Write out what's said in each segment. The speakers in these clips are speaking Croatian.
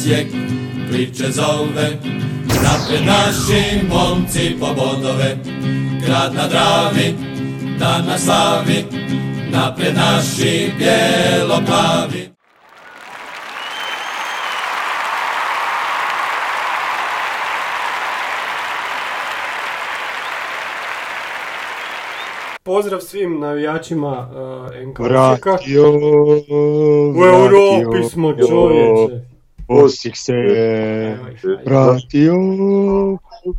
Osijek priče zove. Napred naši momci po bodove, grad na Dravi, dan na slavi. Napred naši bijelo-plavi. Pozdrav svim navijačima uh, NK U Europi smo čovječe. Osijek se vratio,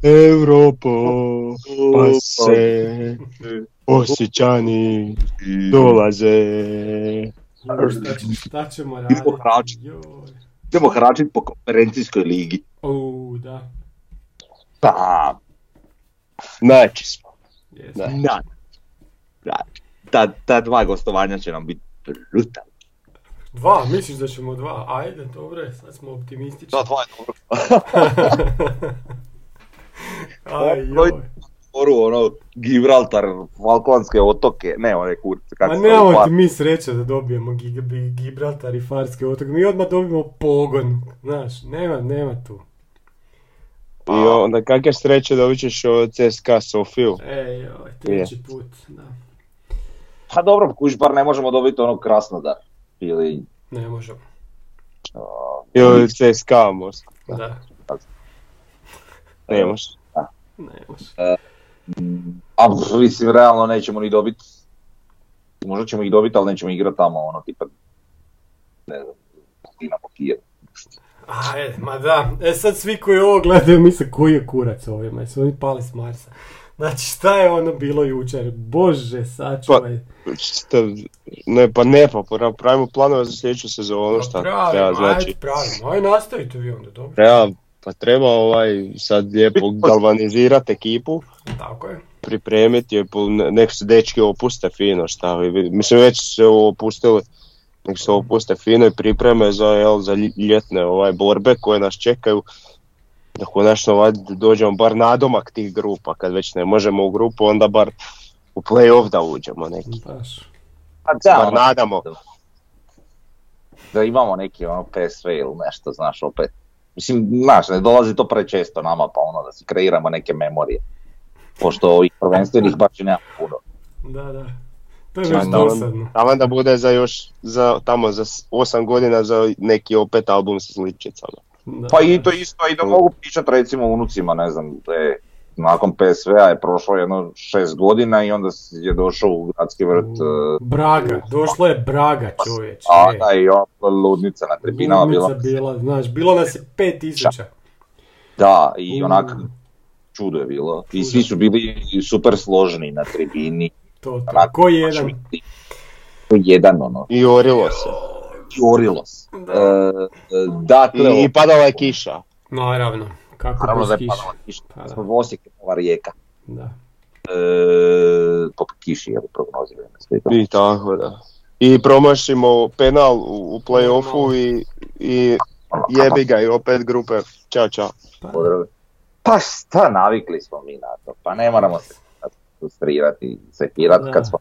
Europo, pa se Osjećani dolaze. Šta, će- šta ćemo raditi? Idemo hračit. Po konferencijskoj ligi. U, da. Pa, Znači smo. Jes. Da. da. Ta, ta dva gostovanja će nam biti brutal. Dva, misliš da ćemo dva? Ajde, dobro je, sad smo optimistični. Da, dva je dobro. Aj, Ovo- joj. Oru, ono, Gibraltar, Falklandske otoke, ne one kurce, kako Ma se to nemamo ti mi sreće da dobijemo Gibraltar i Farske otoke. Mi odmah dobijemo pogon, znaš, nema, nema tu. I onda kakve sreće dobit ćeš od CSKA Sofiju. Ej, joj, treći put, da. Pa dobro, kuš bar ne možemo dobiti ono Krasnodar. Ili, Ne možemo, uh, Ili CSKA Moskva. da, Ne može. ne može. a mislim, realno nećemo ni dobiti. Možda ćemo ih dobiti, ali nećemo igrati tamo, ono, tipa, ne znam, Dinamo Kijev. Ajde, ma da, e sad svi koji ovo gledaju misle koji je kurac ovima, jesu oni pali s Marsa. Znači šta je ono bilo jučer, bože sačuvaj. Šta, ne, pa ne, pa pra- pravimo planove za sljedeću sezonu, šta Pravimo, treba, znači, Ajde, pravimo, ajde nastavite vi onda, dobro. treba, pa treba ovaj sad lijepo galvanizirati ekipu, Tako je. pripremiti je, nek se dečki opuste fino, šta, mislim već se opustili, nek se opuste fino i pripreme za, jel, za lj- ljetne ovaj, borbe koje nas čekaju, da konačno dođemo bar nadomak tih grupa, kad već ne možemo u grupu, onda bar u play-off da uđemo neki, Baš. Pa da, bar ono, nadamo. da imamo neki ono PSV ili nešto, znaš, opet. Mislim, znaš, ne dolazi to prečesto nama, pa ono da si kreiramo neke memorije. Pošto ovih prvenstvenih baš i nema puno. Da, da. To je već da, dosadno. Tamo da bude za još, za, tamo za s- osam godina za neki opet album sa sličicama. Da, Pa i to isto, i da mogu pričat recimo unucima, ne znam, da je nakon PSV-a je prošlo jedno šest godina i onda je došao u gradski vrt U- uh, Braga, došlo je Braga čovječ. a e. da i ono ludnica na tribinama bila. Ludnica bila, znaš, bilo nas je 5000. Da, i onak čudo je bilo. I Čudo. svi su bili super složni na tribini. To, to. Onak, Ko jedan? ko jedan ono, I orilo se. Jorilo se. Da. E, e, dakle, I, i padala je kiša. Naravno, kako naravno da je padala kiša. Pa da. Smo Osijek je nova rijeka. Da. E, po kiši je prognozirano sve to. I tako da. I promašimo penal u, u play-offu i, i jebi ga i opet grupe. Ćao, čao. Pa. Pa šta, navikli smo mi na to. Pa ne moramo se frustrirati i sekirati kad smo...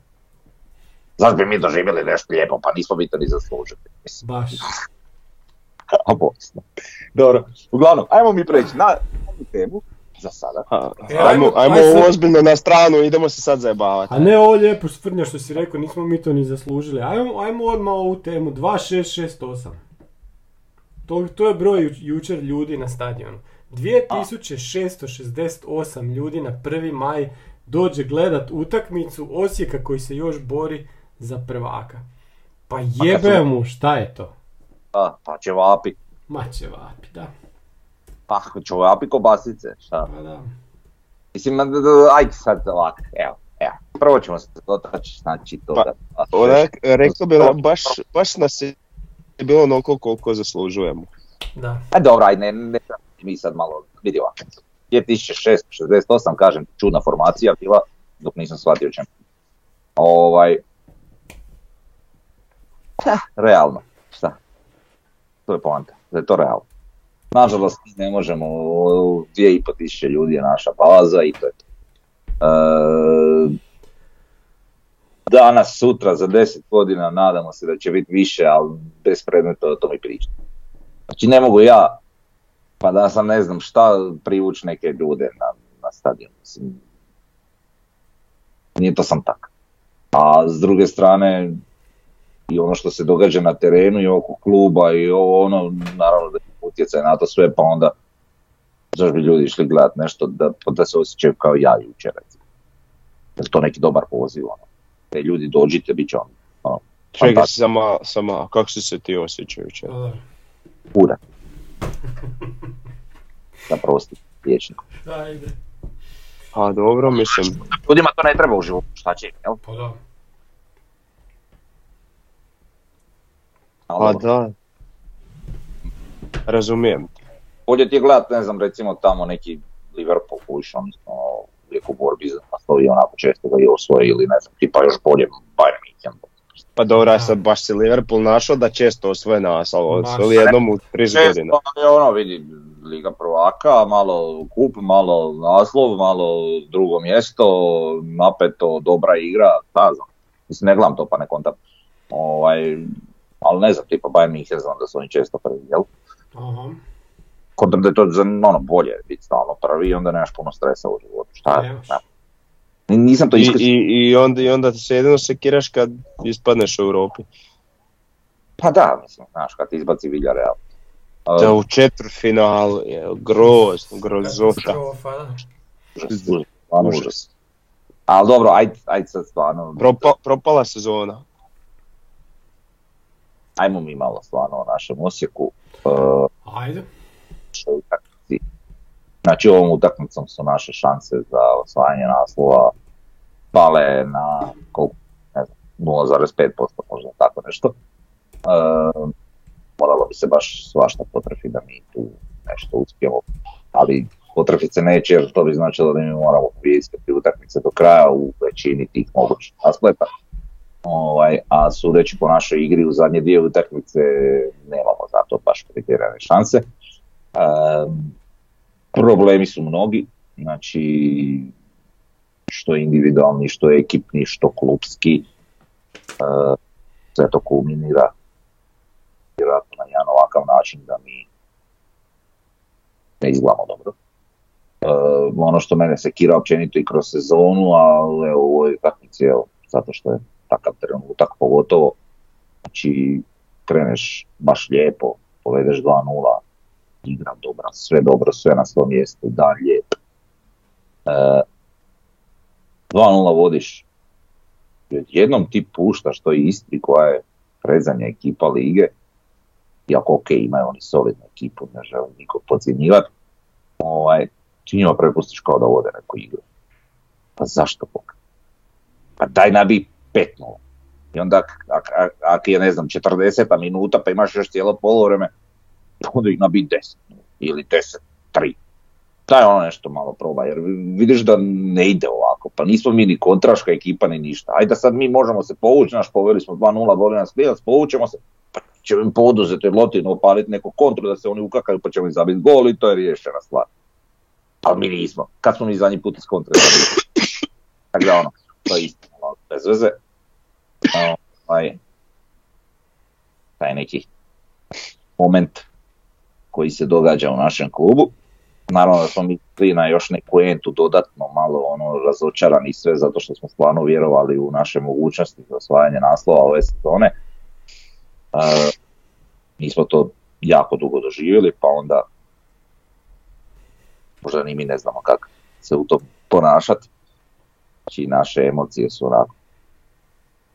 Zašto bi mi doživjeli nešto lijepo, pa nismo mi to ni zaslužili. Mislim, baš. obojesno. Dobro, uglavnom, ajmo mi preći na ovu temu za sada. A, E, ajmo, ajmo- ovo ozbiljno na stranu, idemo se sad zajebavati. A ne ovo lijepo svrnja što si rekao, nismo mi to ni zaslužili. Ajmo, ajmo odmah ovu temu, 2668. To, to je broj ju- jučer ljudi na stadionu. 2668 ljudi na 1. maj dođe gledat utakmicu Osijeka koji se još bori za prvaka. Pa jebe mu, šta je to? A, pa će vapi, Ma će vapi, da. pa će vapi kobasice, šta? Pa da. Mislim, ajde sad ovako, evo, evo. Prvo ćemo se dotaći, znači to Pa, da... Onak, rekao bi da baš, baš nas je bilo onoliko koliko zaslužujemo. Da. A dobro, ajde, ne, ne, mi sad malo, vidi ovako. 2668, kažem, čudna formacija bila, dok nisam shvatio čem. Ovaj... Realno, šta? To je poanta, da je to realno. Nažalost, ne možemo, dvije i po tisuće ljudi je naša baza i to je to. E, danas, sutra, za deset godina nadamo se da će biti više, ali bez predmeta o tome pričati. Znači ne mogu ja, pa da sam ne znam šta, privući neke ljude na, na stadion. Mislim, nije to sam tak. A s druge strane, i ono što se događa na terenu i oko kluba i ovo ono, naravno da je utjecaj na to sve, pa onda zašto bi ljudi išli gledati nešto da, da se osjećaju kao ja jučer recimo. Je to neki dobar poziv ono. Te ljudi dođite, bit će on. Ono, Čekaj sama, sama, kako si se ti osjećao jučer? Ura. Da prosti, liječniku. Ajde. A dobro, mislim, Ljudima to ne treba u životu, šta će, jel? Pa da. A da. Razumijem. Bolje ti je gledat, ne znam, recimo tamo neki Liverpool kuš, odnosno uvijek u borbi za naslov i onako često ga i osvoje ili ne znam, tipa još bolje Bayern München. Pa dobro, ja sad baš si Liverpool našao da često osvoje naslov, osvojili jednom u 30 godina. Često je ono, vidi, Liga prvaka, malo kup, malo naslov, malo drugo mjesto, napeto, dobra igra, šta znam. Mislim, ne gledam to pa ne kontam. Ovaj, ali ne znam, tipa Bayern München znam da su oni često prvi, jel? Aha. Kontam da je to za, ono, bolje biti stalno prvi i onda nemaš puno stresa u životu, šta ne. Nisam to I, i, i, onda, I onda se jedino sekiraš kad ispadneš u Europi. Pa da, mislim, znaš, kad ti izbaci Villarreal. Da u četvrtfinalu je grozno, grozota. Užas, užas. Ali dobro, ajde, ajde sad stvarno, Propa, propala sezona. Ajmo mi malo stvarno o našem Osijeku. Uh, Ajde. Znači ovom utakmicom su naše šanse za osvajanje naslova pale na koliko, ne znam, 0,5% možda tako nešto. Uh, moralo bi se baš svašta potrefiti da mi tu nešto uspijemo, ali potrefiti se neće jer to bi značilo da mi moramo pobijediti utakmice do kraja u većini tih mogućih naspleta. Ovaj, a sudeći po našoj igri u zadnje dvije utakmice nemamo za to baš pretjerane šanse. Um, problemi su mnogi, znači što individualni, što ekipni, što klubski. Uh, sve to kulminira vjerojatno na jedan ovakav način da mi ne izgledamo dobro. Ono što mene sekira općenito i kroz sezonu, ali evo, u ovoj utakmici, zato što je takav trenutak pogotovo, znači kreneš baš lijepo, povedeš 2-0, igra dobra, sve dobro, sve na svom mjestu, dan lijep. E, 2-0 vodiš, jednom ti puštaš to Istri koja je predzanja ekipa lige, iako ok, imaju oni solidnu ekipu, ne želim nikog podcjenjivati, ovaj, ti njima prepustiš kao da vode neku igru. Pa zašto Bog? Pa daj nabi 5-0. I onda ak, ak, ak, ak je, ne znam, 40 minuta pa imaš još cijelo polovreme, onda ih nabi 10 ili 10-3. Daj ono nešto malo proba, jer vidiš da ne ide ovako. Pa nismo mi ni kontraška ekipa ni ništa. Ajde sad mi možemo se povući, naš poveli smo 2-0, voli nas Lijac, povučemo se, pa ćemo im poduzeti lotinu, opaliti neku kontru da se oni ukakaju pa ćemo im zabiti gol i to je riješena stvar. Ali mi nismo. Kad smo mi zadnji put iz kontre zabili? Tako da ono, to je isto bez veze. Ovaj, taj neki moment koji se događa u našem klubu. Naravno da smo mislili na još neku entu dodatno malo ono razočarani sve zato što smo stvarno vjerovali u naše mogućnosti za osvajanje naslova ove sezone. E, nismo to jako dugo doživjeli pa onda možda ni mi ne znamo kako se u tom ponašati znači naše emocije su onako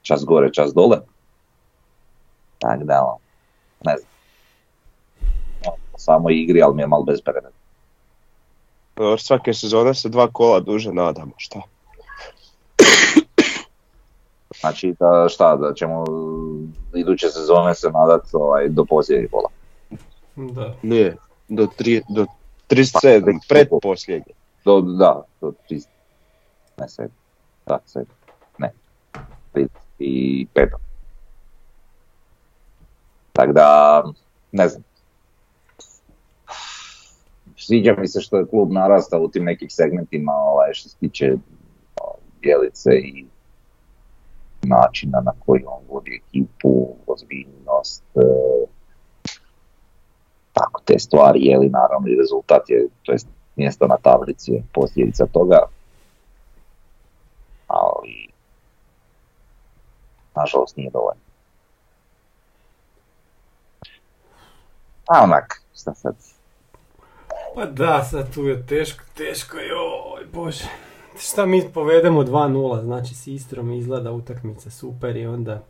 čas gore, čas dole. Tak da, ono, ne znam. Ono, samo igri, ali mi je malo bezbreden. Još svake sezone se dva kola duže nadamo, šta? Znači, da, šta, da ćemo iduće sezone se nadat ovaj, do posljednjih kola. Da. Nije, do, tri, do 37, pa, predposljednje. Do, da, do 37. 20, ne, 35. Tako da, ne znam. Sviđa mi se što je klub narastao u tim nekim segmentima ovaj, što se tiče ovaj, djelice i načina na koji on vodi ekipu, ozbiljnost, e, tako te stvari, jeli naravno i rezultat je, to jest mjesto na tablici je posljedica toga, nažalost nije dovoljno. A onak, šta sad, Pa da, sad tu je teško, teško, joj, bože. Šta mi povedemo 2-0, znači s Istrom izgleda utakmica super i onda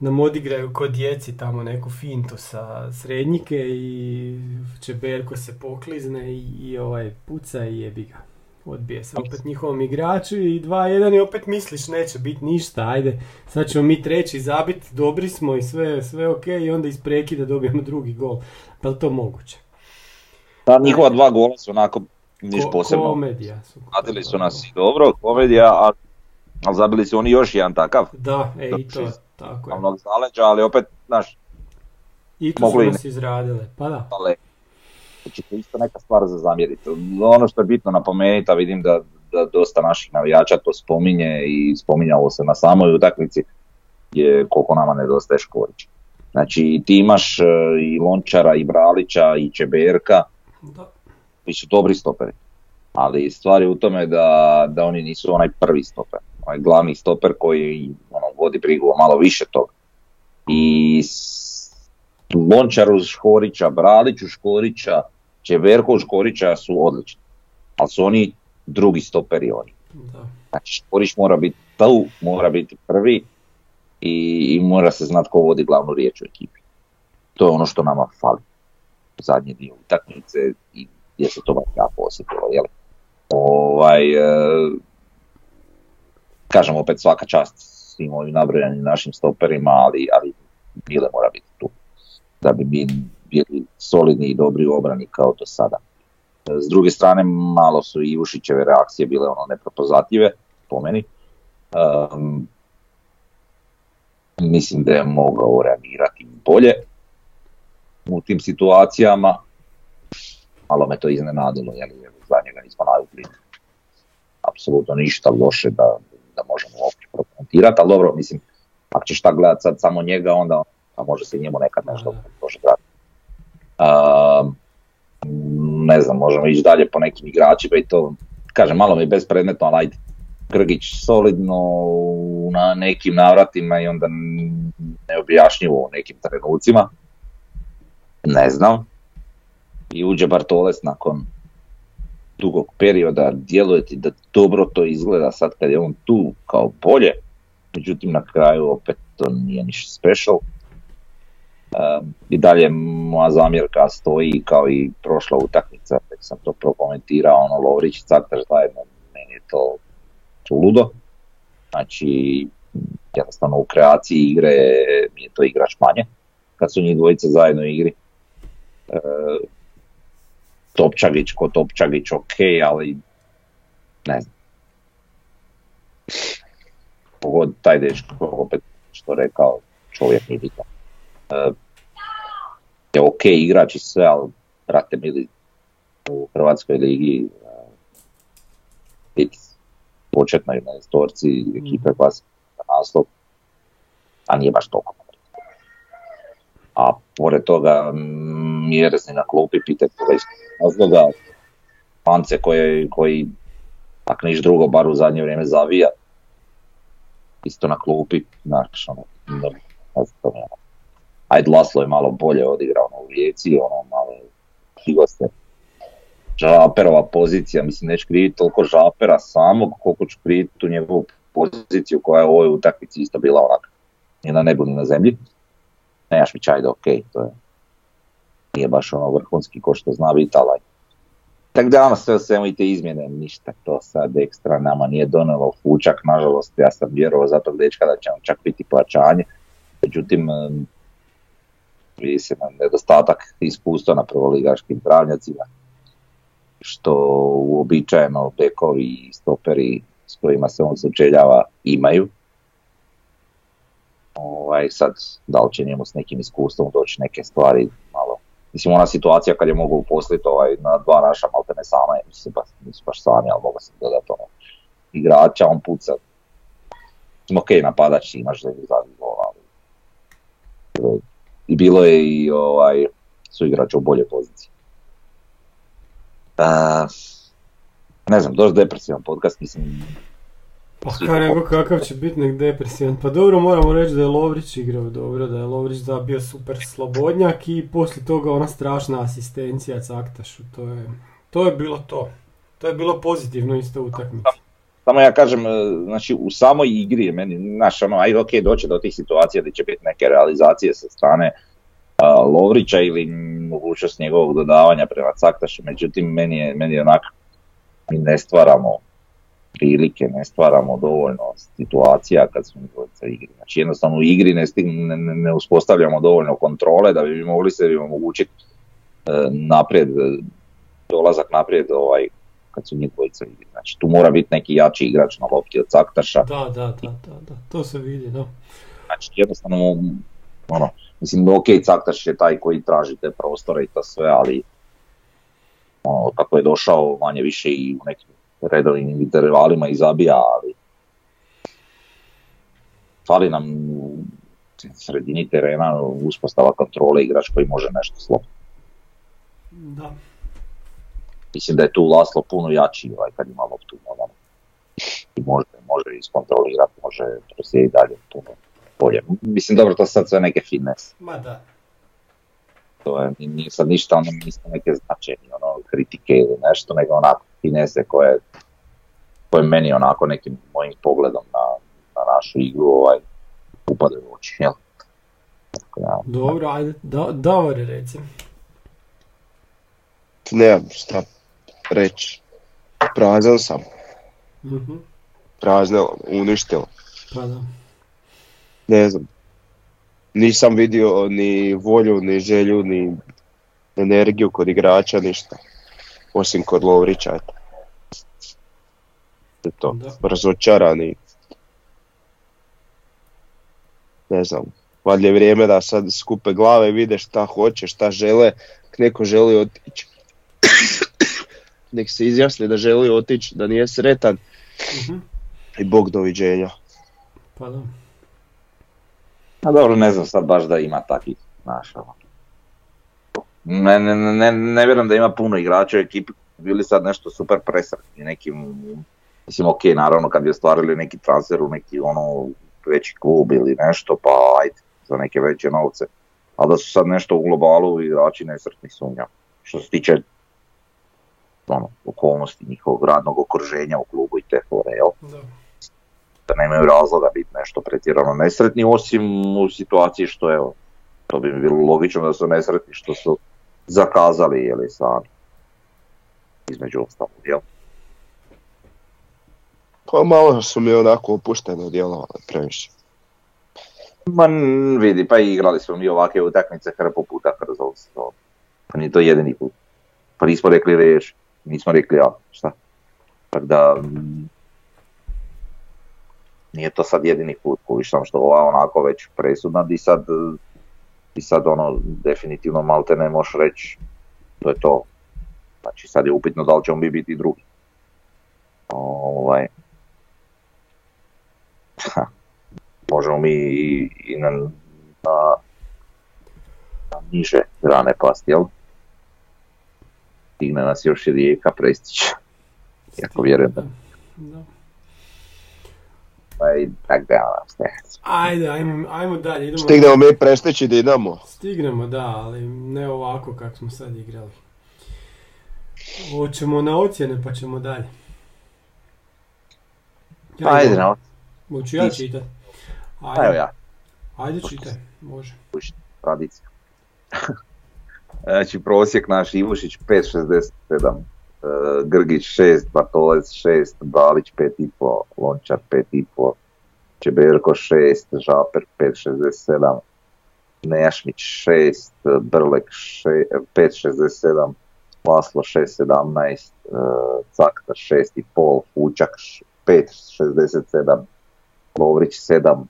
nam odigraju kod djeci tamo neku fintu sa srednjike i Čeberko se poklizne i, i ovaj puca i jebi ga. Odbije se opet njihovom igraču i 2-1 i opet misliš neće biti ništa, ajde sad ćemo mi treći zabit, dobri smo i sve, sve ok i onda iz prekida dobijemo drugi gol. Pa li to moguće? da, njihova dva gola su onako niš Ko- posebno. Komedija su. Radili su nas i dobro, komedija, a, ali zabili su oni još jedan takav, Da, e, i to, Znači, tako je. zaleđa, ali opet, znaš, I tu su nas izradile, pa da. Znači to isto neka stvar za zamjeriti. Ono što je bitno napomenuti, a vidim da, da dosta naših navijača to spominje i spominjalo se na samoj utakmici, je koliko nama nedostaje Škorić. Znači ti imaš e, i Lončara, i Bralića, i Čeberka, koji su dobri stoperi. Ali stvar je u tome da, da oni nisu onaj prvi stoper, onaj glavni stoper koji ono, vodi brigu o malo više toga. I s- Lončar uz Škorića, Bralić uz Škorića, Čeverko Škorića su odlični. Ali su oni drugi stoperi oni. da. Znači Škorić mora biti tu, mora biti prvi i, i mora se znati ko vodi glavnu riječ u ekipi. To je ono što nama fali u zadnje dio utakmice i gdje se to baš jako osjetilo. Jel? Ovaj, e, kažem opet svaka čast svim ovim nabrojanim našim stoperima, ali, ali Bile mora biti tu da bi bili solidni i dobri u obrani kao do sada. S druge strane, malo su i Ušićeve reakcije bile ono neprepoznatljive, po meni. Um, mislim da je mogao reagirati bolje u tim situacijama. Malo me to iznenadilo, jer je za njega nismo navikli apsolutno ništa loše da, da možemo uopće prokomentirati, ali dobro, mislim, ako ćeš tak gledat sad samo njega, onda a može se i njemu nekad nešto može. Um, ne znam, možemo ići dalje po nekim igračima i to, kažem, malo mi je bespredmetno, ali ajde. Grgić solidno na nekim navratima i onda neobjašnjivo u nekim trenucima. Ne znam. I uđe Bartoles nakon dugog perioda, djeluje ti da dobro to izgleda sad kad je on tu kao bolje, međutim na kraju opet to nije ništa special. I dalje moja zamjerka stoji kao i prošla utakmica, već sam to prokomentirao, ono Lovrić i Caktar zajedno, meni je to ludo. Znači, jednostavno u kreaciji igre mi je to igrač manje, kad su njih dvojice zajedno u igri. E, Topčagić ko Topčagić ok, ali ne znam. Pogod taj dečko, opet što rekao, čovjek nije bitan. E, je ok igrač i sve, ali brate mili u Hrvatskoj ligi e, biti početnoj na istorci ekipe koja se naslov, a nije baš toliko. A pored toga mjerezni na klupi, pitajte ga iz razloga, pance koje, koji, ako niš drugo, bar u zadnje vrijeme zavija, isto na klupi, znaš, ono, ne, ne znam, to mi je ono. Ajde, Laslo je malo bolje odigrao ono, u Rijeci, ono, malo krivo. Žaperova pozicija, mislim, neću kriviti toliko Žapera samog, koliko ću kriviti tu njegovu poziciju koja je u ovoj utakmici isto bila onak, ni na nebu na zemlji. Nemaš mi čajde, ok, to je, nije baš ono vrhunski ko što zna biti, ali tako da ono sve svemu te izmjene, ništa to sad ekstra nama nije donelo fučak, nažalost ja sam vjerovao za tog dečka da će nam čak biti plaćanje, međutim na nedostatak iskustva na prvoligaškim travnjacima, što uobičajeno bekovi i stoperi s kojima se on sučeljava imaju. Ovaj, sad, da li će njemu s nekim iskustvom doći neke stvari malo Mislim, ona situacija kad je mogu uposliti ovaj, na dva naša malte ne sama, mislim, baš, nisu baš sami, ali mogu se dodati ono, igrača, on puca Mislim, ok, napadač imaš da je ali bilo je i ovaj, su igrača u bolje pozicije. Uh, ne znam, dosta depresivan podcast, mislim, pa ka nego kakav će biti nek depresivan. Pa dobro moramo reći da je Lovrić igrao dobro, da je Lovrić da bio super slobodnjak i poslije toga ona strašna asistencija Caktašu. To je, to je bilo to. To je bilo pozitivno isto u utakmici. Samo ja kažem, e, znači u samoj igri je meni, znaš, ono, ajde ok, doće do tih situacija gdje će biti neke realizacije sa strane uh, Lovrića ili mogućnost njegovog dodavanja prema Caktašu, međutim, meni je, meni je onak, mi ne stvaramo prilike, ne stvaramo dovoljno situacija kad smo dvojica igri. Znači jednostavno u igri ne, ne, ne uspostavljamo dovoljno kontrole da bi mogli se omogućiti e, naprijed, dolazak naprijed ovaj, kad su njih dvojica igri. Znači tu mora biti neki jači igrač na lopti od Caktaša. Da, da, da, da, da. to se vidi, da. Znači jednostavno, ono, mislim, ok, Caktaš je taj koji traži te prostore i to sve, ali ono, kako je došao manje više i u nekim redovnim intervalima i zabija, ali fali nam u sredini terena uspostava kontrole igrač koji može nešto slobiti. Da. Mislim da je tu Laslo puno jači ovaj, kad ima loptu. Ono, I može, može iskontrolirati, može proslijediti dalje puno bolje. Mislim, dobro, to sad sve neke fitness. Ma da. To je, nije sad ništa, ono, nisu neke značajne ono, kritike ili nešto, nego onako finese koje, koje meni onako nekim mojim pogledom na, na našu igru ovaj, upadaju u oči. Jel? Ja. Dobro, ajde, da, Davor reci. Nemam šta reći. Prazan sam. Mm-hmm. Prazno, uništilo. Pa da. Ne znam. Nisam vidio ni volju, ni želju, ni energiju kod igrača, ništa osim kod Lovrića. To, razočarani. Ne znam, valjda je vrijeme da sad skupe glave, vide šta hoće, šta žele, neko želi otići. Nek se izjasni da želi otići, da nije sretan. uh I bog doviđenja. Pa da. A dobro, ne znam sad baš da ima takvih, znaš, ono. Ne, ne, ne, ne vjerujem da ima puno igrača u ekipi bili sad nešto super presretni, nekim, mislim ok, naravno kad bi ostvarili neki transfer u neki ono veći klub ili nešto, pa ajde, za neke veće novce, ali da su sad nešto u globalu igrači nesretni sumnjam. Što se tiče ono, okolnosti njihovog radnog okruženja u klubu i te fore, jel? Da. da nemaju razloga biti nešto pretjerano nesretni, osim u situaciji što evo, to bi mi bilo logično da su nesretni što su zakazali ili sami. Između ostalog, jel? Pa malo su mi onako opušteno djelovali previše. Ma vidi, pa igrali smo mi ovakve utakmice hrpu puta kroz ovo Pa nije to jedini put. Pa nismo rekli reč, nismo rekli ja, šta. Tako da, nije to sad jedini put, kuviš što ova onako već presudna di sad, di sad ono definitivno malte ne možeš reći to je to. Znači sad je upitno da li ćemo mi biti drugi. Ovaj, možemo mi i, i na, na, na niže grane pasti, jel? Stigne nas još i rijeka prestić. Jako vjerujem da. da. Pa i tak da Ajde, ajmo, ajmo dalje. Idemo Stignemo mi prestići da idemo. Stignemo, da, ali ne ovako kako smo sad igrali. Hoćemo na ocjene pa ćemo dalje. Ja Ajde na Hoću ja čitat. Ajde. Evo ja. Ajde čitaj, može. Tradicija. Znači prosjek naš Ivušić 5.67, e, Grgić 6, Bartolec 6, Balić 5.5, Lončar 5.5, Čeberko 6, Žaper 5.67, Nejašmić 6, Brlek 5.67, Laslo 6.17, uh, Cakta 6.5, Fučak 5.67, Lovrić 7,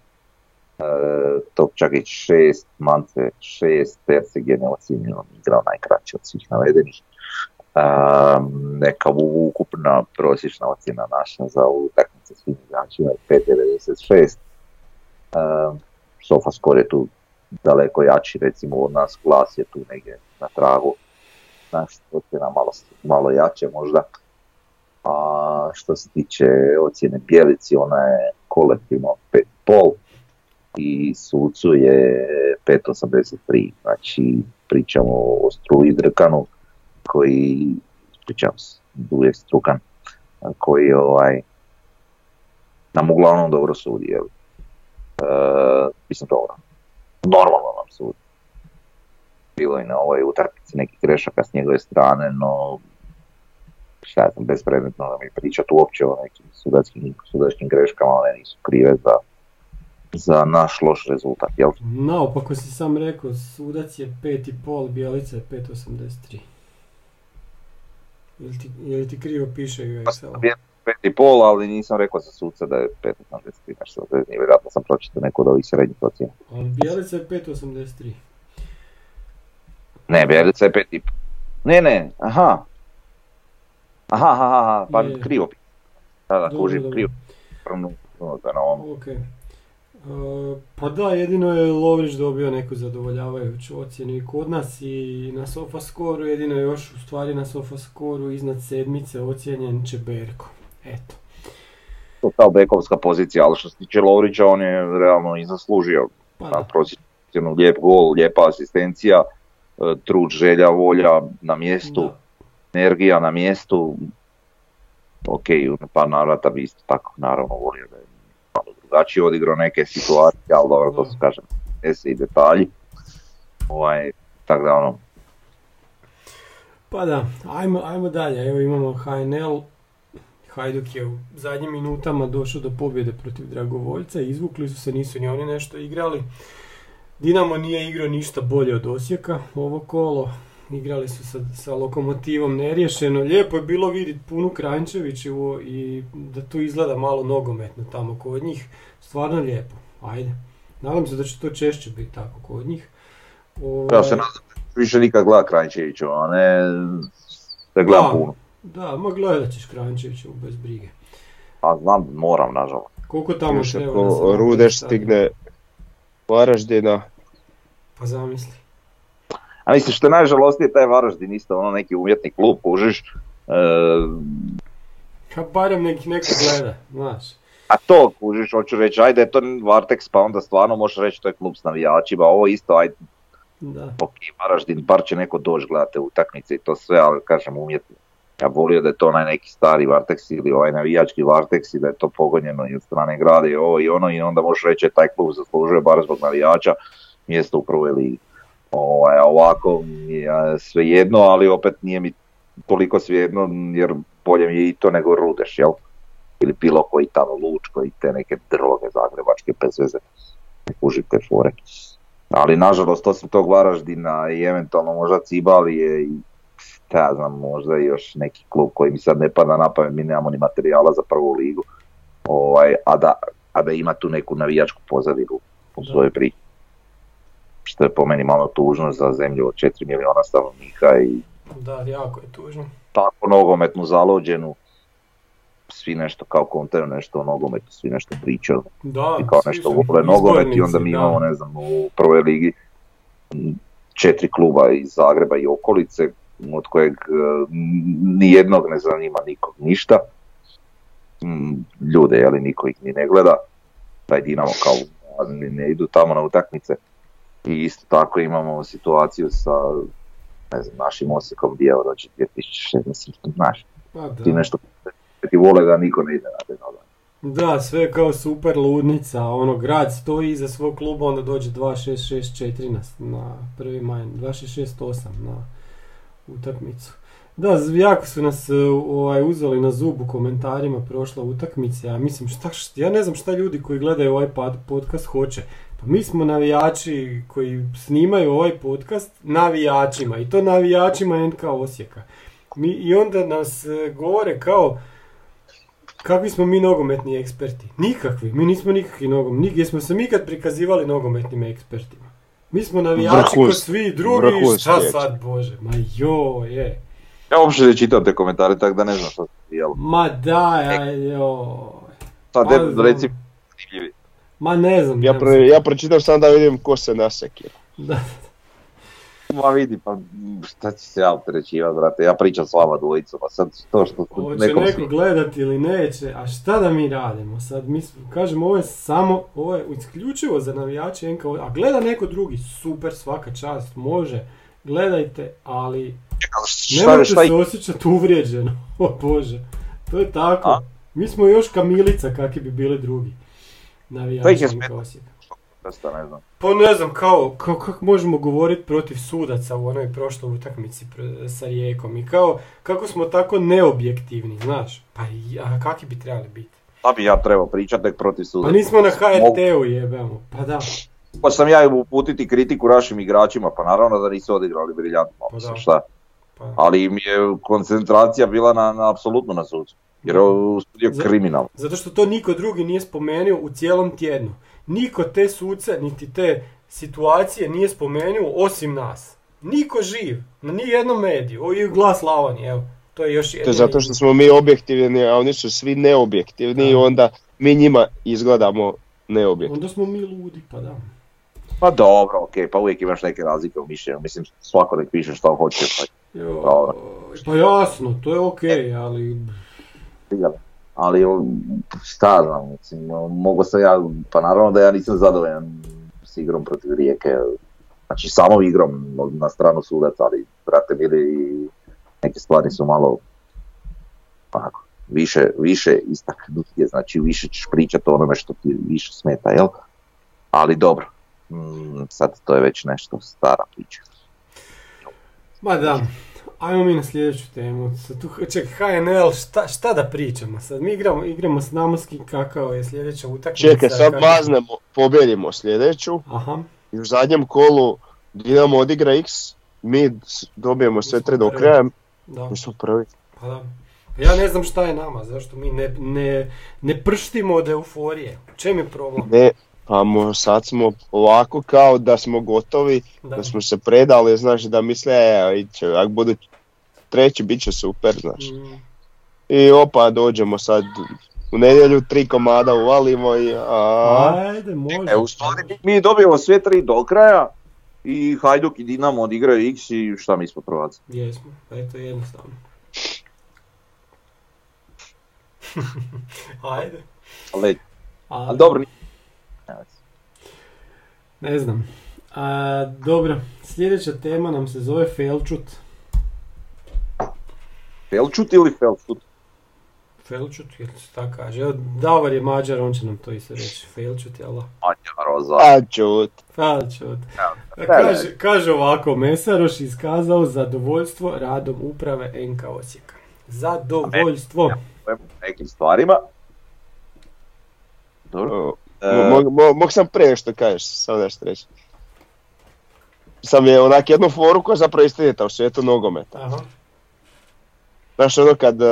uh, Topčagić 6, Mance 6, Terceg je neocijenjeno igrao najkraće od svih navedenih. Uh, neka ukupna prosječna ocjena naša za ovu utakmicu sa svim igračima, 5.96. Uh, Sofascore je tu daleko jači, recimo od nas, glas je tu negdje na tragu, naš ocjena malo, malo jače možda. A što se tiče ocjene Bjelici, ona je kolektivno 5,5 i sucu je 5.83, znači pričamo o struji Drkanu koji, pričam se, Duje Strukan, koji ovaj, nam uglavnom dobro sudi, jel? E, mislim dobro, normalno nam sudi. Bilo je na ovoj utakmici nekih grešaka s njegove strane, no šta znam, bespredmetno da mi pričati uopće o nekim sudačkim greškama, one nisu krive za, za naš loš rezultat, jel? Naopako si sam rekao, sudac je 5,5, bijelica je 5,83. Ili ti, ili ti krivo piše u Excelu? Pet i pol, ali nisam rekao za suca da je 5,83, nešto nije vjerojatno sam pročitao neko od ovih srednjih ocjena. Ali je 5,83. Ne, Bjelica je 5,5. Ne, ne, aha. Aha, aha, aha, pa Je. krivo piše. Da, da, kužim, krivo. Prnu, na ovom. Ok. Uh, pa da, jedino je Lovrić dobio neku zadovoljavajuću ocjenu i kod nas i na Sofaskoru, jedino je još u stvari na Sofaskoru iznad sedmice ocjenjen Čeberko. Eto. To je kao bekovska pozicija, ali što se tiče Lovrića, on je realno i zaslužio Pa na da. lijep gol, lijepa asistencija, e, trud, želja, volja na mjestu, Da. energija na mjestu. Ok, u par navrata bi isto tako naravno volio da je drugačije odigrao neke situacije, ali dobro, to su kažem, ese i detalji. Ovaj, tako da ono, Pa da, ajmo, ajmo dalje. Evo imamo HNL. Hajduk je u zadnjim minutama došao do pobjede protiv Dragovoljca. Izvukli su se, nisu ni oni nešto igrali. Dinamo nije igrao ništa bolje od Osijeka ovo kolo. Igrali su sa, sa lokomotivom neriješeno. Lijepo je bilo vidjeti punu Kranjčevićevu i da tu izgleda malo nogometno tamo kod njih. Stvarno lijepo. Ajde. Nadam se da će to češće biti tako kod njih. ja se Ovaj, nadam više nikad gleda Krajčeviću, a ne da gledam Da. puno. Da, ma gledat ćeš Kranjčevićevu bez brige. A znam, moram, nažalost. Koliko tamo Još treba Rudeš stigne Varaždina, Pa zamisli. A mislim što je najžalostnije, taj Varaždin isto ono neki umjetni klub, kužiš. E, Ha barem neki neko gleda, znaš. a to kužiš, hoću reći, ajde je to Vartex, pa onda stvarno možeš reći to je klub s navijačima, ovo isto, ajde, Da. ok, Varaždin, bar će neko doći gledati utakmice i to sve, ali kažem umjetno. Ja volio da je to onaj neki stari Vartex ili ovaj navijački Vartex i da je to pogonjeno i od strane grada i ovo i ono i onda možeš reći taj klub zaslužuje bar zbog navijača mjesto u prvoj ligi. Ovaj, ovako je svejedno, ali opet nije mi toliko svejedno jer bolje mi je i to nego Rudeš, jel? Ili bilo koji tamo Lučko i te neke droge zagrebačke bez veze. Ne kužim te fore. Ali nažalost osim tog Varaždina i eventualno možda Cibalije i ja znam, možda još neki klub koji mi sad ne pada na pamet, mi nemamo ni materijala za prvu ligu, ovaj, a, da, a da ima tu neku navijačku pozadinu u svojoj priči. Što je po meni malo tužno za zemlju od 4 miliona stanovnika i Da, jako je tužno. tako nogometnu zalođenu, svi nešto kao kontaju nešto o nogometu, svi nešto pričaju Da, i kao nešto vole nogomet i onda mi da. imamo, ne znam, u prvoj ligi četiri kluba iz Zagreba i okolice, od kojeg e, ni jednog ne zanima nikog ništa. Mm, Ljude, jeli, niko ih ni ne gleda. Taj Dinamo kao ne idu tamo na utakmice. I isto tako imamo situaciju sa ne znam, našim Osijekom gdje je doći 2016. Znaš, Pa da. ti nešto ti vole da niko ne ide na te. Da, sve kao super ludnica, ono, grad stoji iza svog kluba, onda dođe 2664 na, na prvi maj, 2668 na utakmicu. Da, jako su nas e, ovaj, uzeli na zub u komentarima prošla utakmica, ja mislim, šta, št- ja ne znam šta ljudi koji gledaju ovaj pod- podcast hoće. Pa mi smo navijači koji snimaju ovaj podcast navijačima i to navijačima NK Osijeka. Mi, I onda nas e, govore kao kakvi smo mi nogometni eksperti? Nikakvi, mi nismo nikakvi nogometni, nigdje smo se nikad prikazivali nogometnim ekspertima. Mi smo navijači ko Vrhunski- svi drugi, vrhunski šta sad bože, ma jo je. Ja uopće ne čitam te komentare, tako da ne znam što se. Ma daj, aj, joj. Sad, Pa, recimo. Ma ne znam. Ja, znam. ja pročitam samo da vidim ko se nasekio. Da. Ma vidi, pa šta će se ja opterećivati, brate, ja pričam s vama dvojicom, a sad to što Hoće nekom neko svi- gledati ili neće, a šta da mi radimo? Sad mi, s- kažem, ovo je samo, ovo je isključivo za navijače NK, a gleda neko drugi, super, svaka čast, može, gledajte, ali nemojte šta, se osjećati uvrijeđeno, o bože, to je tako. A? Mi smo još kamilica kakvi bi bili drugi Šta, ne znam. Pa ne znam, kao, kao kako možemo govoriti protiv sudaca u onoj prošloj utakmici sa Rijekom i kao, kako smo tako neobjektivni, znaš, pa i- a kakvi bi trebali biti? Šta bi ja trebao pričati tek protiv suda? Pa nismo na HRT-u jebemo, pa da, Pa sam ja uputiti kritiku našim igračima, pa naravno da nisu odigrali briljantno, Pa mislim šta. pa. Ali im je koncentracija bila na, na apsolutno na sucu. Jer je ovo studio Za- kriminal. Zato što to niko drugi nije spomenuo u cijelom tjednu. Niko te suce, niti te situacije nije spomenuo osim nas. Niko živ, na ni jednom mediju, o i glas Slavonije, evo, to je još To jedno. je zato što smo mi objektivni, a oni su svi neobjektivni i Da. onda mi njima izgledamo neobjektivni. Onda smo mi ludi, pa da. Pa dobro, okej, pa uvijek imaš neke razlike u mišljenju. Mislim, svako nek piše što hoće, pa Jo, Dobro. pa jasno, to je okej, ali... Ali šta znam, mislim, mogu sam ja, pa naravno da ja nisam zadovoljan s igrom protiv Rijeke, znači samom igrom na stranu sudaca, ali brate bili neke stvari su malo onako, više, više istaknutije, znači više ćeš pričati o onome što ti više smeta, jel? Ali dobro, mm, sad to je već nešto stara priča. Ma da, ajmo mi na sljedeću temu. Tu, ček, HNL, šta, šta da pričamo? Sad mi igramo, igramo s Namorski, kakao je sljedeća utakmica. Čekaj, sad maznemo, pobjedimo sljedeću Aha, i u zadnjem kolu Dinamo odigra X, mi dobijemo sve tre do kraja, da, mi smo prvi. pa da. Ja ne znam šta je nama, zašto mi ne, ne, ne prštimo od euforije. U čem je problem? Ne, pa mo- sad smo ovako kao da smo gotovi, Da. da smo se predali, znaš, da misle, e, iće, ako budu treći, bit će super, znaš. Mm, I opa, dođemo sad u nedjelju, tri komada uvalimo i a, Ajde, može. E, u stvari mi- dobijemo sve tri do kraja i Hajduk i Dinamo odigraju X i šta mi smo prvaci. Jesmo, eto jednostavno. Ajde. Ali, Ali, ali dobro, Ne znam. A, dobro, sljedeća tema nam se zove Felčut. Felčut ili Felčut? Felčut, jer se tako kaže. Evo, Davar je mađar, on će nam to isto reći. Felčut, jel da? Anja Roza. a čut. Felčut. Evo, Kaže, kaže ovako, Mesaroš iskazao zadovoljstvo radom uprave NK Osijeka. Zadovoljstvo. nekim stvarima. Dobro. O, E, mo- mo- Mogu sam prije što kažeš, samo nešto reći. Sam je onak jednu foru koja zapravo istinita u svijetu nogometa. Aha. Znaš ono kad e,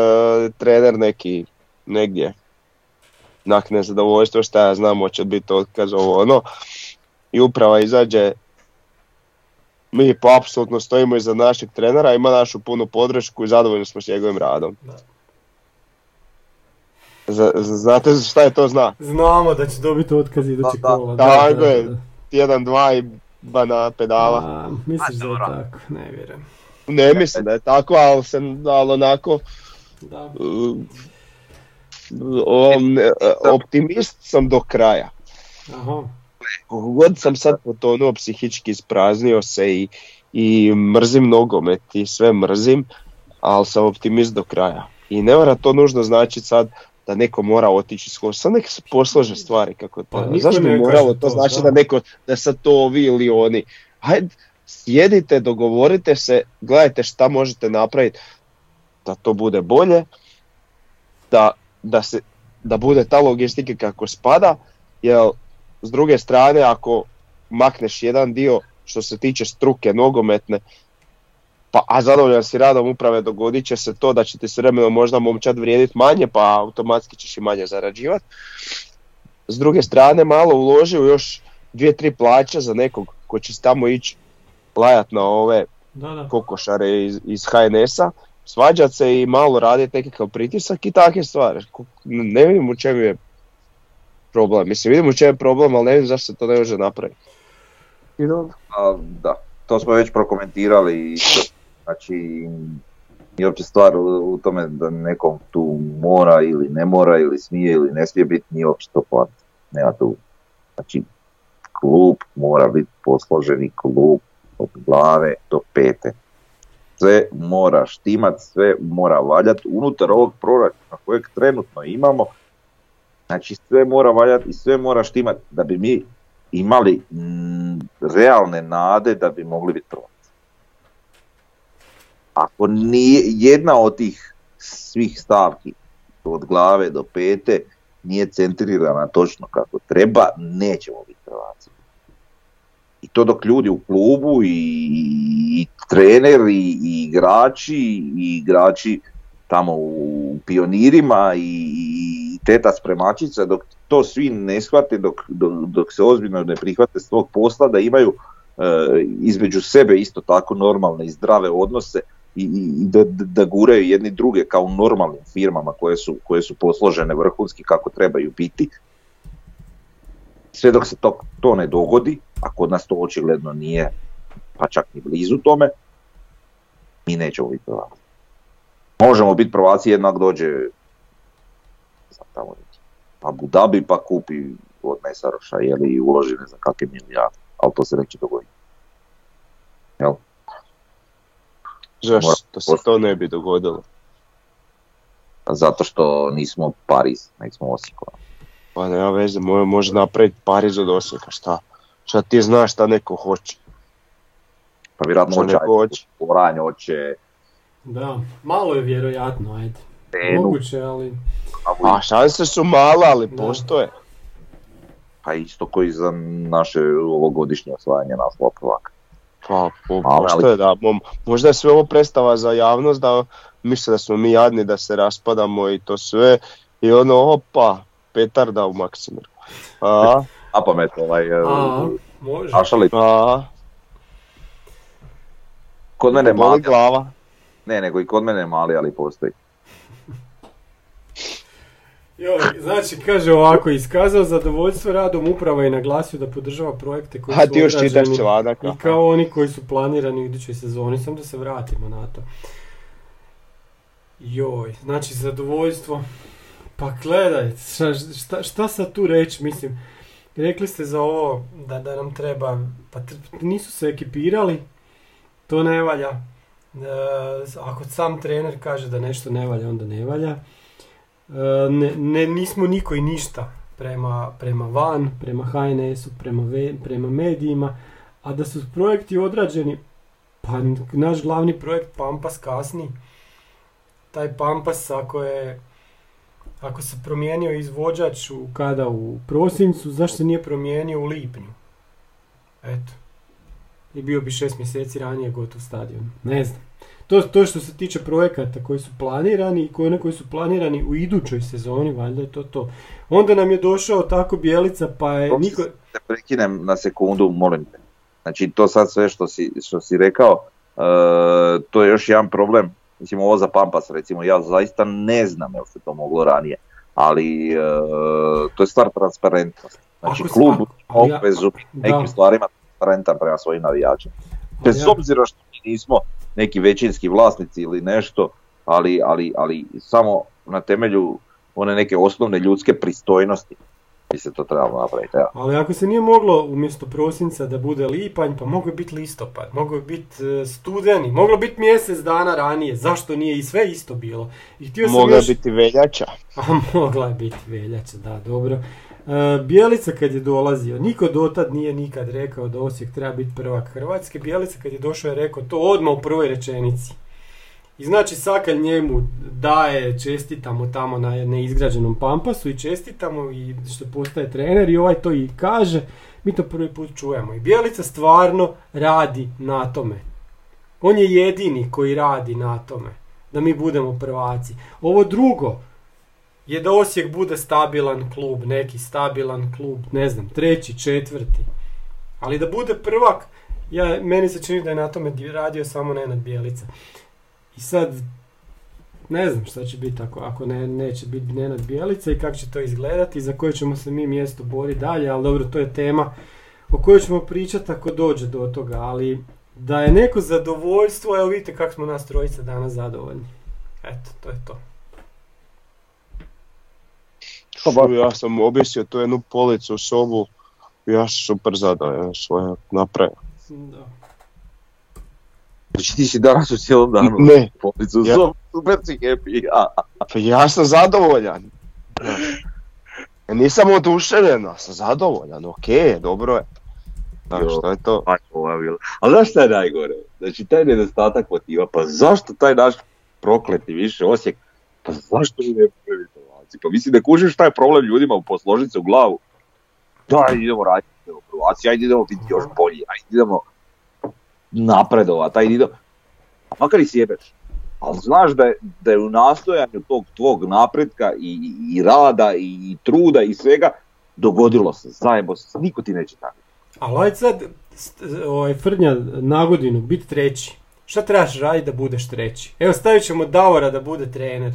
trener neki negdje nak nezadovoljstvo šta ja znam hoće biti otkaz ovo ono i uprava izađe mi po apsolutno stojimo iza našeg trenera, ima našu punu podršku i zadovoljni smo s njegovim radom. Da. Z- znate šta je to zna? Znamo da će dobiti otkaz idući Da, da, kola. tako je. Jedan, dva i bana pedala. A, misliš da je tako? Ne vjerujem. Ne mislim da je tako, ali se ali onako Da. uh, e, optimist sam do kraja. Aha. God sam sad potonuo psihički ispraznio se i, i mrzim nogomet i sve mrzim, ali sam optimist do kraja. I ne mora to nužno znači sad da neko mora otići skoro. Sad nek se poslože stvari kako Pa to. niko Zašto bi moralo to, znači da. da neko, da sad to ovi ili oni. Hajde, sjedite, dogovorite se, gledajte šta možete napraviti da to bude bolje, da, da, se, da bude ta logistika kako spada, jer s druge strane ako makneš jedan dio što se tiče struke nogometne, pa, a zadovoljan si radom uprave, dogodit će se to da će ti s vremenom možda momčad vrijediti manje, pa automatski ćeš i manje zarađivati. S druge strane, malo uloži u još dvije, tri plaće za nekog ko će tamo ići lajat na ove Da, da. kokošare iz, iz HNS-a, svađat se i malo raditi nekakav pritisak i takve stvari. Ne vidim u čemu je problem. Mislim, vidimo će je problem, ali ne vidim zašto se to ne može napraviti. I dobro. A, da, to smo već prokomentirali. i Znači, nije uopće stvar u, tome da nekom tu mora ili ne mora ili smije ili ne smije biti, nije uopće to poanta. Nema tu. Znači, klub mora biti posloženi klub od glave do pete. Sve mora štimat, sve mora valjati unutar ovog proračuna kojeg trenutno imamo. Znači sve mora valjati i sve mora štimat da bi mi imali mm, realne nade da bi mogli biti prvaci. Ako nije jedna od tih svih stavki od glave do pete nije centrirana točno kako treba, nećemo biti prvaci. I to dok ljudi u klubu i, i trener i, i igrači i igrači tamo u pionirima i, i teta spremačica, dok to svi ne shvate, dok, dok, dok se ozbiljno ne prihvate svog posla, da imaju e, između sebe isto tako normalne i zdrave odnose i, i da, da guraju jedni druge kao normalnim firmama koje su, koje su posložene vrhunski kako trebaju biti. Sve dok se to, to ne dogodi, a kod nas to očigledno nije pa čak ni blizu tome, mi nećemo biti prvaci. Možemo biti prvaci jednak dođe znam tamo Abu Dhabi pa kupi od Mesaroša jeli, i uloži ne znam kakve milijarde, ali to se neće dogoditi. Jel? Zašto Mora- to se to ne bi dogodilo? Zato što nismo Pariz, nek smo Osijek. ono. Pa nema veze, mo- može napraviti Pariz od Osijeka, šta? Šta ti znaš šta neko hoće? Pa vjerojatno hoće hoće? Oranj, hoće Da, malo je vjerojatno, ajde. Tenu, Moguće, ali... A šanse su male, ali Da. postoje. pa isto koji za naše ovogodišnje osvajanje naslova prvaka. Pa, po, Ali- ali- postoje, da. Mo- možda je sve ovo predstava za javnost da misle da smo mi jadni, da se raspadamo i to sve. I ono, opa, petarda u Maksimiru. A, A pamet ovaj, e, A, može. a, kod mene mali, glava. ne nego i kod mene mali, ali postoji. Joj, znači, kaže ovako, iskazao zadovoljstvo radom uprava i naglasio da podržava projekte koji A su ti još čitaš odrađeni članak. i kao oni koji su planirani u idućoj sezoni, samo da se vratimo na to. Joj, znači zadovoljstvo. Pa gledaj, šta, šta, šta sad tu reći, mislim, rekli ste za ovo da, da nam treba, pa tr- nisu se ekipirali, to ne valja. E, ako sam trener kaže da nešto ne valja, onda ne valja. E, ne, ne, nismo niko i ništa prema, prema van, prema HNS-u, prema, ve- prema medijima, a da su projekti odrađeni, pa naš glavni projekt Pampas kasni, taj Pampas ako je ako se promijenio izvođač u, kada u prosincu, zašto se nije promijenio u lipnju? Eto. I bio bi šest mjeseci ranije gotov stadion. Ne znam. To, to što se tiče projekata koji su planirani i koji, koji su planirani u idućoj sezoni, valjda je to to. Onda nam je došao tako Bijelica, pa je niko... Da prekinem na sekundu, molim te. Znači to sad sve što si, što si rekao, e, to je još jedan problem. Mislim ovo za Pampas recimo, ja zaista ne znam jel se to moglo ranije, ali e, to je stvar transparentnosti. Znači Ako se- klub ako- ja- obvezu da. nekim stvarima transparentan prema svojim navijačima. Bez ja- obzira što mi nismo neki većinski vlasnici ili nešto, ali, ali, ali samo na temelju one neke osnovne ljudske pristojnosti bi se to trebalo napraviti. Evo. Ali ako se nije moglo umjesto prosinca da bude lipanj, pa moglo je biti listopad, moglo je biti e, studeni, moglo biti mjesec dana ranije, zašto nije i sve isto bilo. I htio sam Mogla još... biti veljača. A mogla je biti veljača, da, dobro. E, Bijelica kad je dolazio, niko dotad nije nikad rekao da Osijek treba biti prvak Hrvatske. Bijelica kad je došao je rekao to odmah u prvoj rečenici. I znači Sakalj njemu daje, čestita mu tamo na neizgrađenom pampasu i čestita mu i što postaje trener i ovaj to i kaže. Mi to prvi put čujemo. I Bijelica stvarno radi na tome. On je jedini koji radi na tome. Da mi budemo prvaci. Ovo drugo, je da Osijek bude stabilan klub, neki stabilan klub, ne znam, treći, četvrti. Ali da bude prvak, ja, meni se čini da je na tome di- radio samo Nenad Bijelica. I sad, ne znam šta će biti ako, ako ne, neće biti Nenad Bijelica i kako će to izgledati i za koje ćemo se mi mjesto boriti dalje, ali dobro, to je tema o kojoj ćemo pričati ako dođe do toga, ali da je neko zadovoljstvo, evo vidite kako smo nas trojica danas zadovoljni. Eto, to je to. Ja sam objesio tu jednu policu u sobu, ja sam super zadovoljan svoje napravio. Da. Znači ti si danas u cijelom danu Ne, policu Ja- ja. super si happy. A, a, pa ja sam zadovoljan. Ja nisam oduševljen, ali sam zadovoljan, okej, dobro je. Znaš, Jo. to je to. Ali znaš šta je najgore? Znači taj nedostatak motiva, pa zašto taj naš prokleti više Osijek, pa zašto mi ne pravi prvaci? Pa mislim da kužiš šta je problem ljudima u posložiti se u glavu. Daj idemo raditi idemo prvaci, ajde idemo biti još bolji, ajde idemo napredovat, ajde idemo. A makar i sjebeš. Ali znaš da je, da je u nastojanju tog tvog napretka i, i, rada i, i truda i svega dogodilo se, zajebo se, niko ti neće tako. Ali ajde sad, ovaj, Frnja, na godinu, biti treći. Šta trebaš raditi da budeš treći? Evo stavit ćemo Davora da bude trener.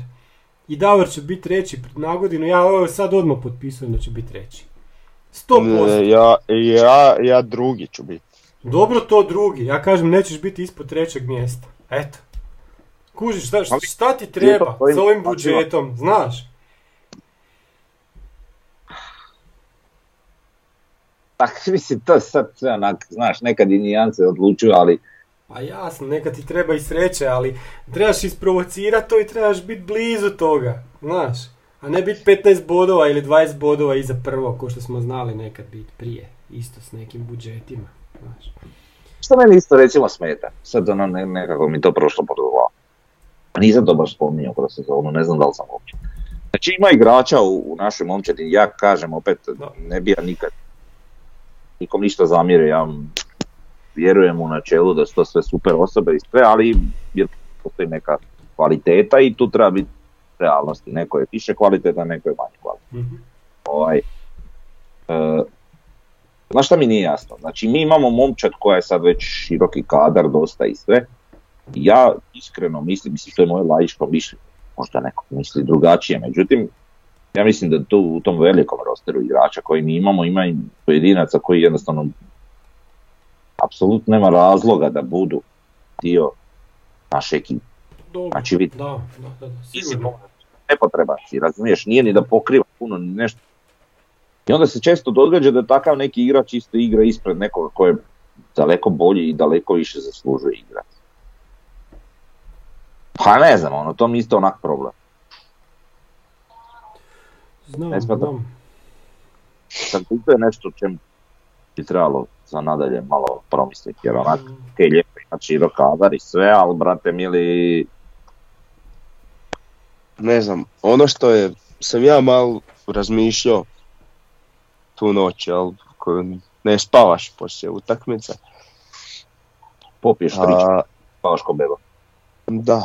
I Davor će biti treći na godinu, ja evo sad odmah potpisujem da će biti treći. 100%. Ne, ja, ja, ja drugi ću biti. Dobro to drugi, ja kažem nećeš biti ispod trećeg mjesta. Eto. Kužiš, šta, šta ti treba s ovim budžetom, znaš? Pa mislim, to sad sve onak, znaš, nekad i nijance odlučuju, ali Pa jasno, neka ti treba i sreće, ali trebaš isprovocirati to i trebaš biti blizu toga, znaš. A ne biti 15 bodova ili 20 bodova iza prvo, ko što smo znali nekad biti prije. Isto s nekim budžetima, znaš. što meni isto recimo smeta, sad ono ne, nekako mi to prošlo pod nisam to baš spominjao kroz sezonu, ne znam da li sam uopće. Znači ima igrača u, u našoj momčadi, ja kažem opet, Da. ne bi ja nikad nikom ništa zamjerio, ja vjerujem u načelu da su to sve super osobe i sve, ali jer postoji neka kvaliteta i tu treba biti realnosti. Neko je više kvalitetan, neko je manje kvalitetan. Mhm. ovaj, e, znaš šta mi nije jasno? Znači mi imamo momčad koja je sad već široki kadar, dosta i sve. Ja iskreno mislim, mislim to je moje laičko mišljenje, možda neko misli drugačije, međutim ja mislim da tu u tom velikom rosteru igrača koji mi imamo, ima i pojedinaca koji jednostavno apsolutno nema razloga da budu dio naše ekipe. Dobro, Znači, vidi. da, da, da, sigurno. nepotreban si, razumiješ, nije ni da pokriva puno ni nešto. I onda se često događa da takav neki igrač isto igra ispred nekoga ko je daleko bolji i daleko više zaslužuje igrati. Pa ne znam, ono, to mi isto onak problem. Znam, Ne znam. To je nešto o čem bi trebalo za nadalje malo promisliti, jer onak, je lijepo imati širok kadar i sve, ali brate mili, Ne znam, ono što je, sam ja malo razmišljao tu noć, jel, ne spavaš poslije utakmice. popiješ trič, A, spavaš ko beba. Da.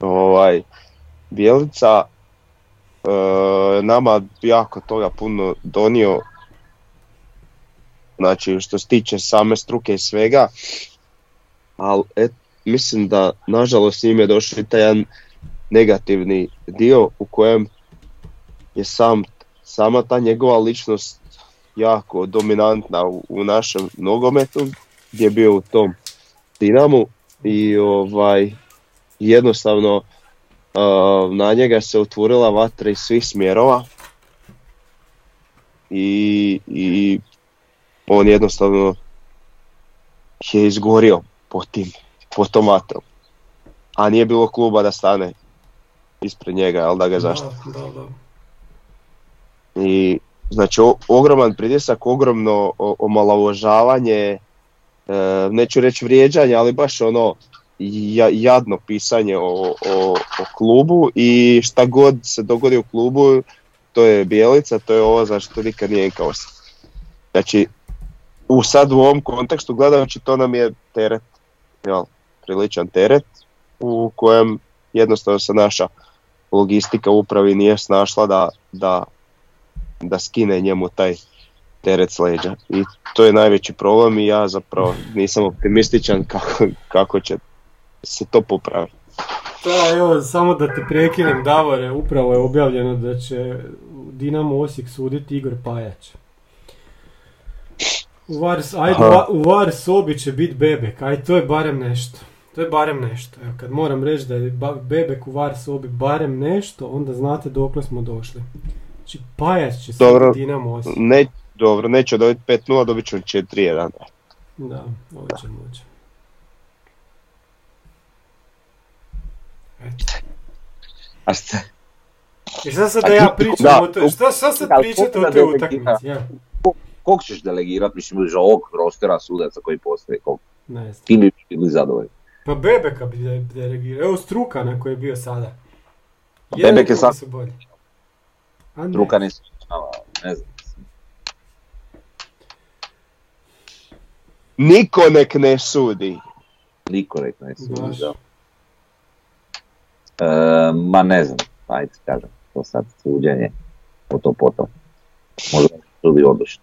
Ovaj, Bjelica e, nama jako toga puno donio. Znači što se tiče same struke i svega. Ali mislim da nažalost njim je došao taj jedan negativni dio u kojem je sam, sama ta njegova ličnost jako dominantna u, u našem nogometu gdje je bio u tom Dinamu i ovaj jednostavno uh, na njega se otvorila vatra iz svih smjerova i, i on jednostavno je izgorio po tim, po tom vatrom. A nije bilo kluba da stane ispred njega, jel da ga zaštiti. Da. I znači o- ogroman pritisak, ogromno omalovažavanje, e, neću reći vrijeđanje, ali baš ono ja- jadno pisanje o, o, o klubu i šta god se dogodi u klubu, to je bijelica, to je ovo za što nikad nije kao Znači, u sad u ovom kontekstu gledajući to nam je teret, jel, priličan teret u kojem jednostavno se naša logistika upravi nije snašla da, da, da skine njemu taj teret s leđa. I to je najveći problem i ja zapravo nisam optimističan kako, kako će se to popraviti. Da, evo, samo da te prekinem, Davore, upravo je objavljeno da će Dinamo Osijek suditi Igor Pajač. U var, ajde, u var sobi će biti Bebek, aj to je barem nešto. To je barem nešto. Evo, kad moram reći da je Bebek u var sobi barem nešto, onda znate dokle smo došli. Znači, Pajač će Dobro. suditi Dinamo Osijek. Ne, dobro, neće dobiti 5-0, dobit ćemo 4-1. Da, hoće, hoće. A šta? I šta sad A da ja pričam da, o toj, šta, šta sad pričate o toj utakmici? Ja, Kog ćeš delegirat, mislim, iz ovog rostera sudaca koji postoji, kog, ne znam. kim bi bili zadovoljni? Pa Bebeka bi de- delegirao, evo Strukana koji je bio sada. Bebek je sad- su bolji. A ne. Struka nisu, ne znam. Niko nek ne sudi. Niko rekao ne sudi, da. E, ma ne znam, ajde kažem, to sad suđenje, o to potom. Možda sudi odlično,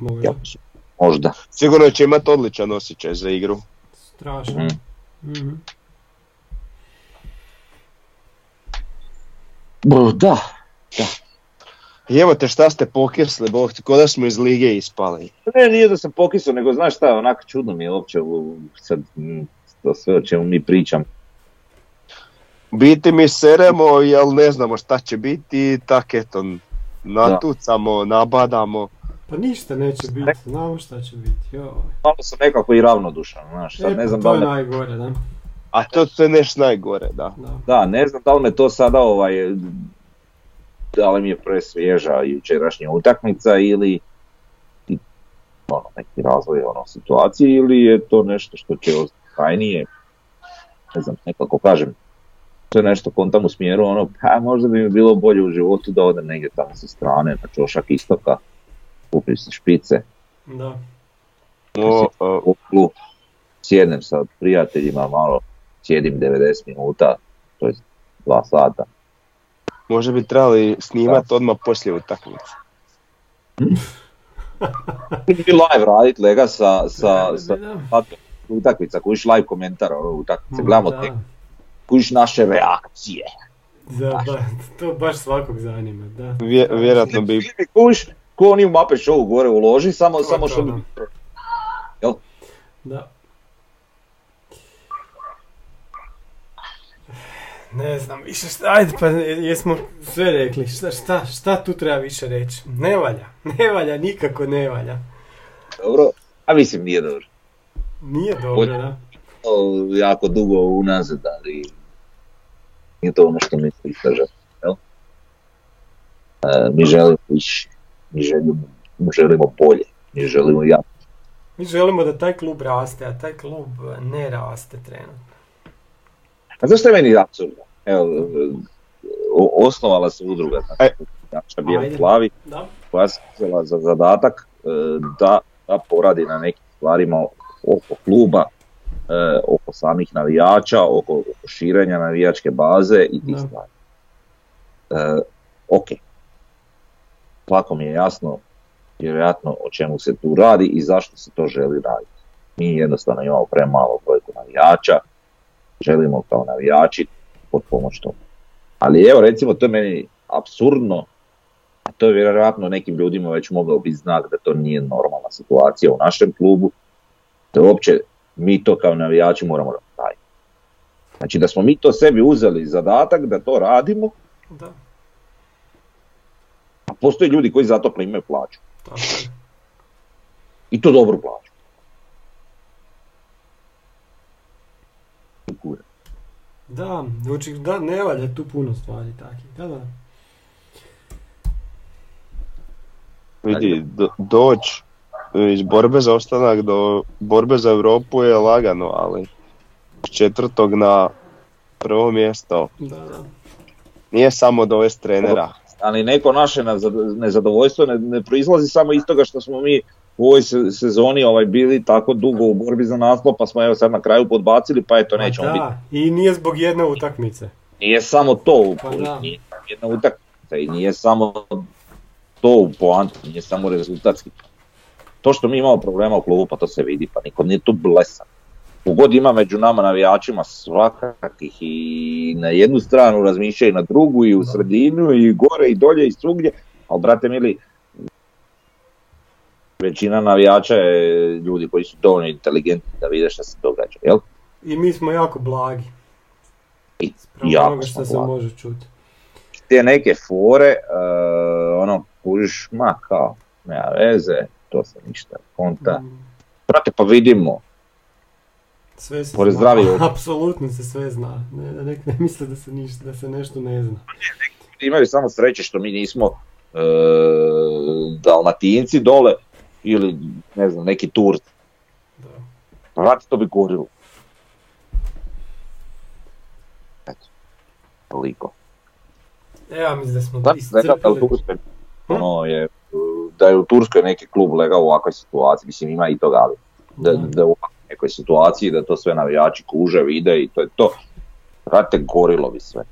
Možda. ja, možda. Sigurno će imati odličan osjećaj za igru. Strašno. Mhm. Mhm. Bo, Da, I evo te šta ste pokisli, bog ti, da smo iz lige ispali. ne, nije da sam pokisao, nego znaš šta, onako čudno mi je uopće sad, mm, to sve o čemu mi pričam. U biti mi seremo, jel ne znamo šta će biti, tak eto, natucamo, nabadamo. Pa ništa neće biti, znamo šta će biti. Joj. Malo sam nekako i ravnodušan, znaš, sad E, ne pa znam da to li je najgore, da. A to, to je nešto najgore, da. da. Da, ne znam da li me to sada ovaj, da li mi je presvježa jučerašnja utakmica ili ono, neki razvoj ono, situacije ili je to nešto što će ostati trajnije. Ne znam, nekako kažem, to je nešto kontam u smjeru ono, pa možda bi mi bilo bolje u životu da odem negdje tamo sa strane, na čošak istoka, kupim si špice, Da. O, o, kuplu, sjednem sa prijateljima malo, sjedim 90 minuta, to je dva sata. možda bi trebali snimati odmah poslije utakmice. bi live radit lega sa, sa, sa utakmica, kužiš live komentar ono, utakmice, Ma, gledamo da. tek, kužiš naše reakcije. Da, ba, to baš svakog zanima, da. Vje- vjerojatno bi, ko oni u Mape Show gore uloži, samo, To, samo to, što. Jel? Da. Ne znam više šta, ajde pa jesmo sve rekli, šta, šta, šta tu treba više reći? Ne valja, ne valja, nikako ne valja. Dobro, a mislim nije dobro. Nije dobro, da. O, jako dugo unazad, ali nije to ono što mi se istraže. Jel? E, mi želimo više, mi želimo, mi želimo bolje, mi želimo ja. Mi želimo da taj klub raste, a taj klub ne raste trenutno. A zašto je meni apsurdno? Evo, e, osnovala se udruga, znači, bijeli plavi, koja se uzela za zadatak e, da, da poradi na nekim stvarima oko kluba, e, oko samih navijača, oko, oko širenja navijačke baze i tih stvari. E, ok. Svako mi je jasno vjerojatno o čemu se tu radi i zašto se to želi raditi. Mi jednostavno imamo premalo brojku navijača, želimo kao navijači pod pomoć tomu. Ali evo recimo to je meni absurdno a to je vjerojatno nekim ljudima već mogao biti znak da to nije normalna situacija u našem klubu, da uopće mi to kao navijači moramo raditi. Znači da smo mi to sebi uzeli zadatak da to radimo, Da, postoje ljudi koji za to primaju plaću. I to dobru plaću. Kure. Da, znači, da, ne valja tu puno stvari takih, da, da. vidi, do, doć iz borbe za ostanak do borbe za Europu je lagano, ali s četvrtog na prvo mjesto Da, da. nije samo dovest trenera. Ali neko naše nezadovoljstvo ne, ne proizlazi samo iz toga što smo mi u ovoj se- sezoni ovaj bili tako dugo u borbi za naslov, pa smo evo sad na kraju podbacili, pa eto Pa nećemo biti. da, i nije zbog jedne utakmice. Nije samo to Pa da. nije jedna utakmica i nije samo to u poanti, nije samo rezultatski. To što mi imamo problema u klubu, pa to se vidi, pa nikom nije tu blesan. God ima među nama navijačima svakakih i na jednu stranu razmišljaju na drugu i u sredinu i gore i dolje i svugdje, ali brate mili, većina navijača je ljudi koji su dovoljno inteligentni da vide što se događa, jel? I mi smo jako blagi. I jako onoga što se može čuti. Te neke fore, e, ono, kužiš, ma kao, nema veze, to se ništa konta. Mm, Brate, pa vidimo, Sve se Pored zna. Apsolutno se sve zna. Ne, da nek ne misle da se, ništa, da se nešto ne zna. imaju samo sreće što mi nismo e, dalmatinci dole ili ne znam neki Turci. Da. Vrati to bi gorilo. Eto, toliko. E, ja mislim da smo Znam da je da u iscrpili. Turskoj, ono je, da je u Turskoj neki klub legao u ovakvoj situaciji, mislim ima i toga, ali da, Da. da u ovakvoj nekoj situaciji, da to sve navijači kuže, vide i to je to. Vrate, gorilo bi sve.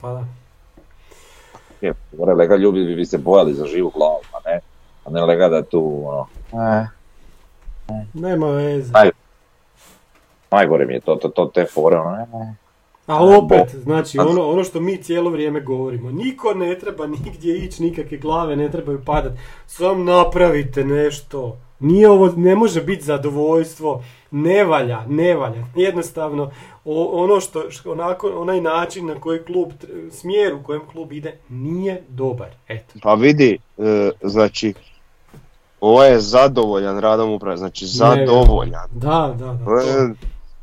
Pa da. Je, gore lega ljudi bi, bi se bojali za živu glavu, a ne, a ne lega da tu, ono, eh, Nema veze. Aj. najgore mi je to, to, to te fore, ono, eh, Ali opet, Bo- znači A- ono, ono što mi cijelo vrijeme govorimo, niko ne treba nigdje ići, nikakve glave ne trebaju padat, sam napravite nešto. Nije ovo, ne može biti zadovoljstvo, ne valja, ne valja. Jednostavno, o- ono što, što- onako, onaj način na koji klub, smjer u kojem klub ide, nije dobar. Eto. Pa vidi, e, znači, ovo je zadovoljan radom uprave, znači zadovoljan. Da, da, da. To je,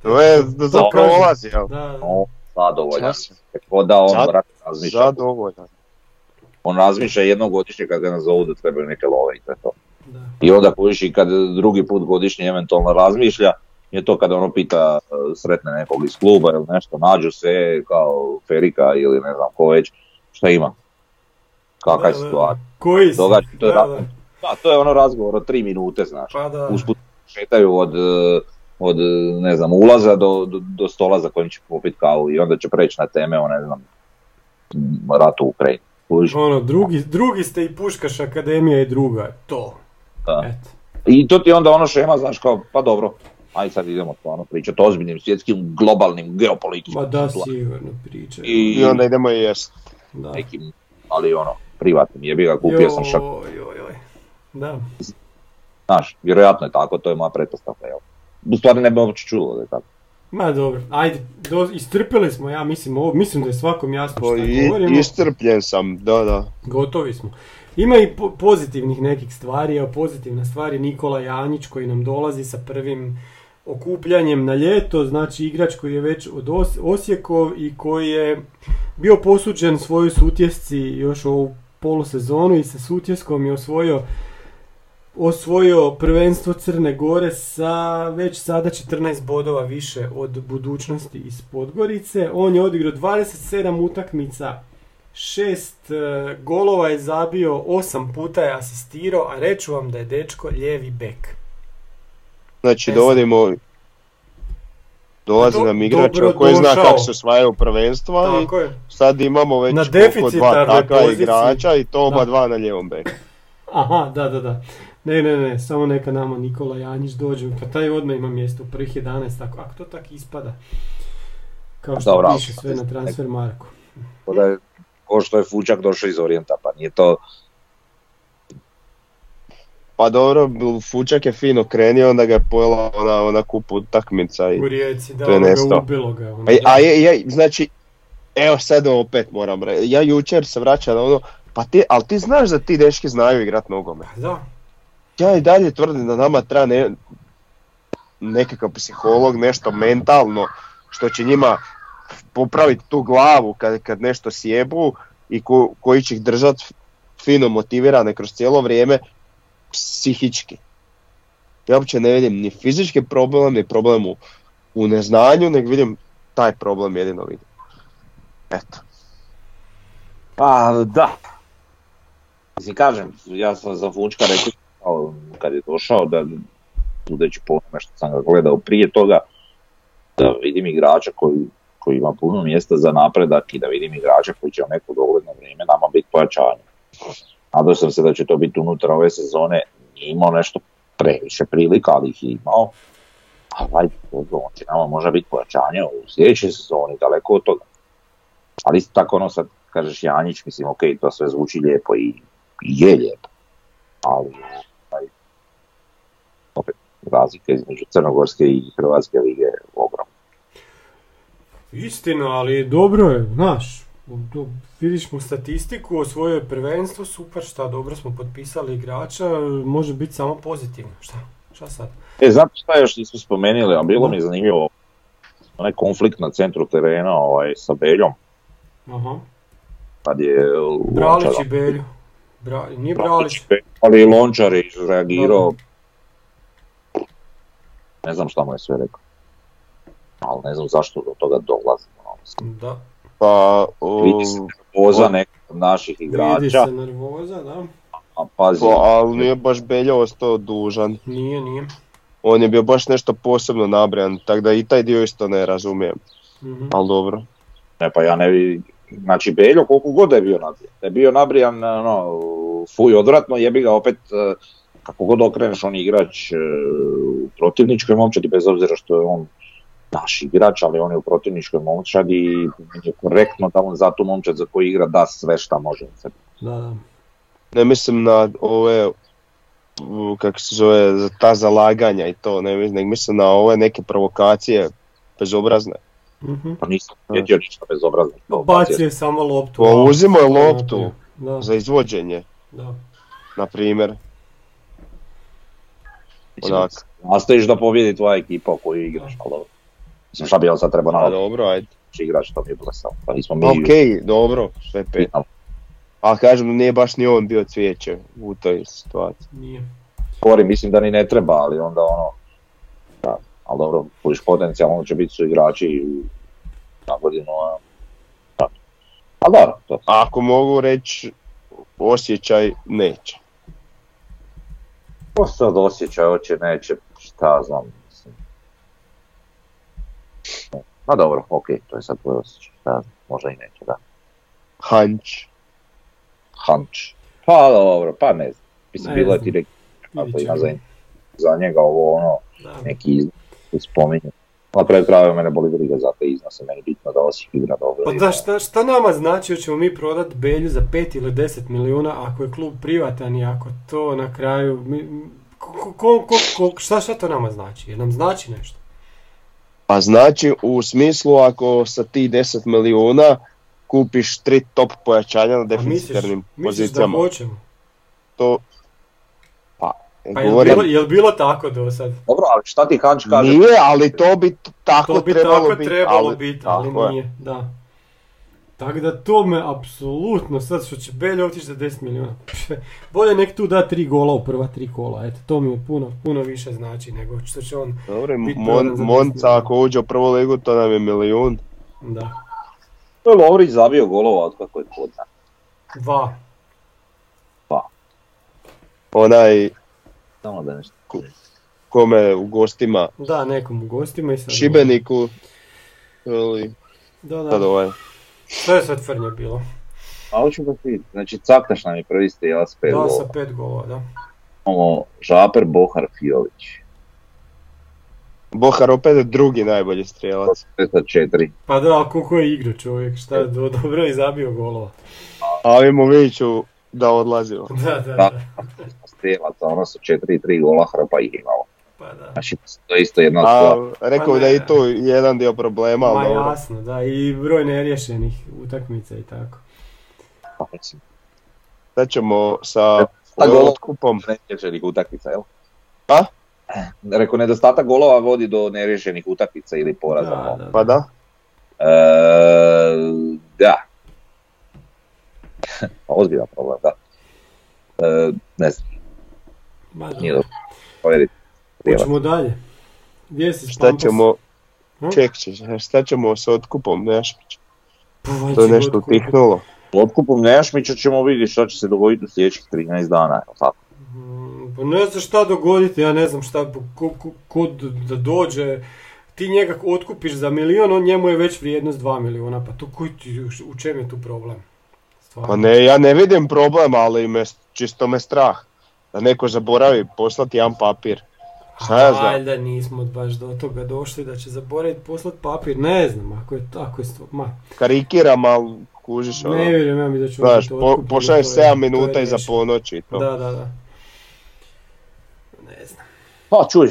to je za To kažem. prolaz, jel? Da, da. no, zadovoljan. Tako da on Zad- razmišlja, Zadovoljan. on razmišlja jednom godišnje kad ga nazovu da trebaju neke love i to je to. Da. I onda kužiš i kad drugi put godišnje eventualno razmišlja, je to kada ono pita e, sretne nekog iz kluba ili nešto, nađu se kao Ferika ili ne znam ko već, šta ima, kakva je situacija. Koji si? Događa, to je Da, da. Da, to je ono razgovor od tri minute, znaš. Pa da. Usput šetaju od, e, od e, ne znam, ulaza do, do, do stola za kojim će popit kavu i onda će preći na teme o ne znam, ratu u Ukrajini. Ono, drugi, drugi ste i Puškaš Akademija i druga, to. Da. I to ti je onda ono šema, znaš, kao, pa dobro, aj sad idemo stvarno pričati o ozbiljnim svjetskim, globalnim, geopolitičkim Ma da, sigurno priča. I, I onda idemo i jest. Da. nekim, ali ono, privatnim, jebi ga, kupio sam šak, Joj, joj, joj. Da. znaš, vjerojatno je tako, to je moja pretpostavka, jel? U stvari ne bi uopće čulo da je tako. Ma dobro, ajde, do, istrpili smo, ja mislim, ovo, mislim da je svakom jasno To šta i, govorimo. istrpljen sam, da, da. Gotovi smo. Ima i po- pozitivnih nekih stvari, a pozitivna stvar je Nikola Janjić koji nam dolazi sa prvim okupljanjem na ljeto, znači igrač koji je već od Os- Osijekov i koji je bio posuđen svojoj sutjesci još ovu polusezonu i sa sutjeskom je osvojio osvojio prvenstvo Crne Gore sa već sada 14 bodova više od budućnosti iz Podgorice. On je odigrao 27 utakmica, šest e, golova je zabio, osam puta je asistirao, a reću vam da je dečko lijevi bek. Znači E dovodimo dolazi Do- nam igrač dobro koji zna kako se osvajaju prvenstva i je. sad imamo već Na koliko, dva takva igrača i to oba Da. dva na lijevom beku. Aha, da, da, da. Ne, ne, ne, samo neka nama Nikola Janjić dođe, pa taj odmah ima mjesto u prvih 11, tako, ako to tako ispada. Kao što Dobro, piše sve na transfer marku. Ko da je, ko što je Fučak došao iz Orijenta, pa nije to, Pa dobro, Fučak je fino krenio, onda ga je pojela ona, ona kup utakmica i U Rijeci, da, To je ono ga nestao. ubilo ga. ono, A, a je, je, znači, evo sad opet moram reći, ja jučer se vraćam na ono, pa ti, ali ti znaš da ti dečki znaju igrat nogomet. Pa Da, Ja i dalje tvrdim da nama treba ne, nekakav psiholog, nešto mentalno, što će njima popraviti tu glavu kad, kad nešto sjebu i ko- koji će ih držati fino motivirane kroz cijelo vrijeme psihički. Ja uopće ne vidim ni fizički problem, ni problem u, u neznanju, nego vidim taj problem jedino vidim. Eto. pa da. Mislim, kažem, ja sam za Fučka rekao kao, kad je došao da sudeći po onome što sam ga gledao prije toga, da vidim igrača koji, koji ima puno mjesta za napredak i da vidim igrača koji će u neko dogledno vrijeme nama biti pojačanje. Nadao sam se da će to biti unutar ove sezone, nije imao nešto previše prilika, ali ih je imao. Ali on će nama može biti pojačanje u sljedećoj sezoni, daleko od toga. Ali isto tako ono sad kažeš Janjić, mislim ok, to sve zvuči lijepo i, je lijepo. Ali taj, opet, razlika između Crnogorske i Hrvatske lige je. Istina, ali dobro je, znaš, do- vidiš mu statistiku, osvojio je prvenstvo, super, šta, dobro smo potpisali igrača, može biti samo pozitivno, šta, šta sad? E, znate šta još nismo spomenuli, a bilo mi je zanimljivo onaj konflikt na centru terena ovaj, sa Beljom, Aha, kad je Bralić i Belju. Bra, nije Bralić, ali Lončar je reagirao, ne znam šta mu je sve rekao, ali ne znam zašto do toga dolazi. ono, da, Pa, o, Vidi se nervoza nekog od naših vidi igrača, se nervoza, da, a pazi, pa, ali nije baš Beljo ostao dužan. nije, nije. On je bio baš nešto posebno nabrijan, tako da i taj dio isto ne razumijem. Mhm. Ali dobro. ne pa ja ne vidim, znači Beljo koliko god je bio nabrijan, da je bio nabrijan, ono, fuj odvratno, jebi ga opet, eh, kako god okreneš on je igrač eh, u protivničkoj momčadi, bez obzira što je on naš igrač, ali on je u protivničkoj momčadi i je korektno da on za tu momčad za koju igra da sve šta može. od sebe. Da, da. Ne mislim na ove, kako se zove, za ta zalaganja i to, ne mislim, nego mislim na ove neke provokacije bezobrazne. Mhm. Pa nisam vidio ništa bezobrazno. Bacio je samo loptu. Pa uzimo je loptu Da, za izvođenje, da. na primjer. Onak. Nastojiš da pobjedi tvoja ekipa u koju igraš, ali. Mislim šta bi on sad trebao A naći dobro, ajde. igrač, to mi je blesao. Pa nismo mi... Ok, dobro, sve pet. Pitamo. A kažem, nije baš ni on bio cvijeće u toj situaciji. Nije. Kori, mislim da ni ne treba, ali onda ono... Da, ali dobro, kojiš potencijalno će biti su igrači na godinu, a... Da. Ali dobro, to. Ako mogu reći osjećaj, neće. Ko sad osjeća, hoće, neće, šta znam, Ma dobro, ok, to je sad tvoj osjećaj, šta znam, možda i neće, da. Hanč. Hanč. Pa dobro, pa ne znam. Mislim, bilo je ti ako ima za, za njega ovo ono, Da. neki iznos koji spominje. Na kraju krajeva mene boli briga za te iznose, meni bitno da Osijek igra dobro. Pa da, šta, šta nama znači hoćemo mi prodat Belju za 5 ili 10 milijuna ako je klub privatan i ako to na kraju... Mi, ko, ko, ko, ko- šta, šta to nama znači? Jer nam znači nešto. Pa znači u smislu ako sa ti 10 milijuna kupiš tri top pojačanja na A misliš, defensivnim misliš da pozicijama. hoćemo? To, pa, Pa jel govorim, bilo, jel bilo tako do sad? Dobro, ali šta ti Hanč kaže? nije, ali to bi tako To bi trebalo tako biti. trebalo ali, biti, ali je. nije, da. Tako da to me apsolutno, sad što će Belje otići za 10 milijuna. Bolje nek tu da tri gola u prva tri kola, eto, to mi je puno, puno više znači nego što će on, Dobro, i Biti Mon- prodan za 10 Monca ako uđe u prvu ligu to nam je milijun. da, To je Lovrić zabio golova od kako je kod nas. dva. Onaj Samo da nešto. kome u gostima Da, nekom u gostima i sad... Šibeniku ili Da, sad da. ovaj. Što je sad Frnje bilo? A hoću da ti, znači Caktaš nam je prvi strijelac pet Da, sa golova. pet golova, da. Imamo Žaper, Bohar, Fiolić. Bohar opet drugi najbolji strijelac. Sve sa četiri. Pa da, a koliko je igrao čovjek, šta je do, dobro je zabio golova. A Imoviću da odlazimo. Da, da, Da. da. Strijelaca, ono su četiri i tri gola, hrpa ih imalo. Pa da. Znači, to je isto jedna A stvar. rekao Pa bi da je i tu jedan dio problema, Ma dobro. jasno, da, i broj neriješenih utakmica i tako. Pa, Sad ćemo sa otkupom. Neriješenih utakmica, jel? A? Rekao, nedostatak golova vodi do neriješenih utakmica ili poraza. Da, da, Pa da. E, da. Pa Ozbiljan problem, da. E, ne znam, Ma da. nije dobro. Povjeriti. Hoćemo dalje. Gdje si s Šta Pampas? ćemo, Hm? ček, ček, šta ćemo sa otkupom Nešmić? Pa, To je nešto utihnulo. Otkupom Nejašmića ćemo vidjeti što će se dogoditi u sljedećih 13 dana. jel tako? Mm, Pa ne znam šta dogoditi, ja ne znam šta, ko, ko, ko da dođe, ti njega otkupiš za milion, on njemu je već vrijednost 2 miliona, pa tu koji ti, u- u čem je tu problem? Stvarno. Pa ne, ja ne vidim problem, ali me, čisto me strah. Da neko zaboravi poslati jedan papir. Šta ja znam? Valjda nismo baš do toga došli da će zaboraviti poslat papir, ne znam, ako je tako je ma, Karikiram, ali kužiš ono. ne vjerujem ja mi da ću Znaš, po, pošalješ to je- 7 to je minuta iza ponoći i to. Da, da, da. Ne znam. Pa čuj,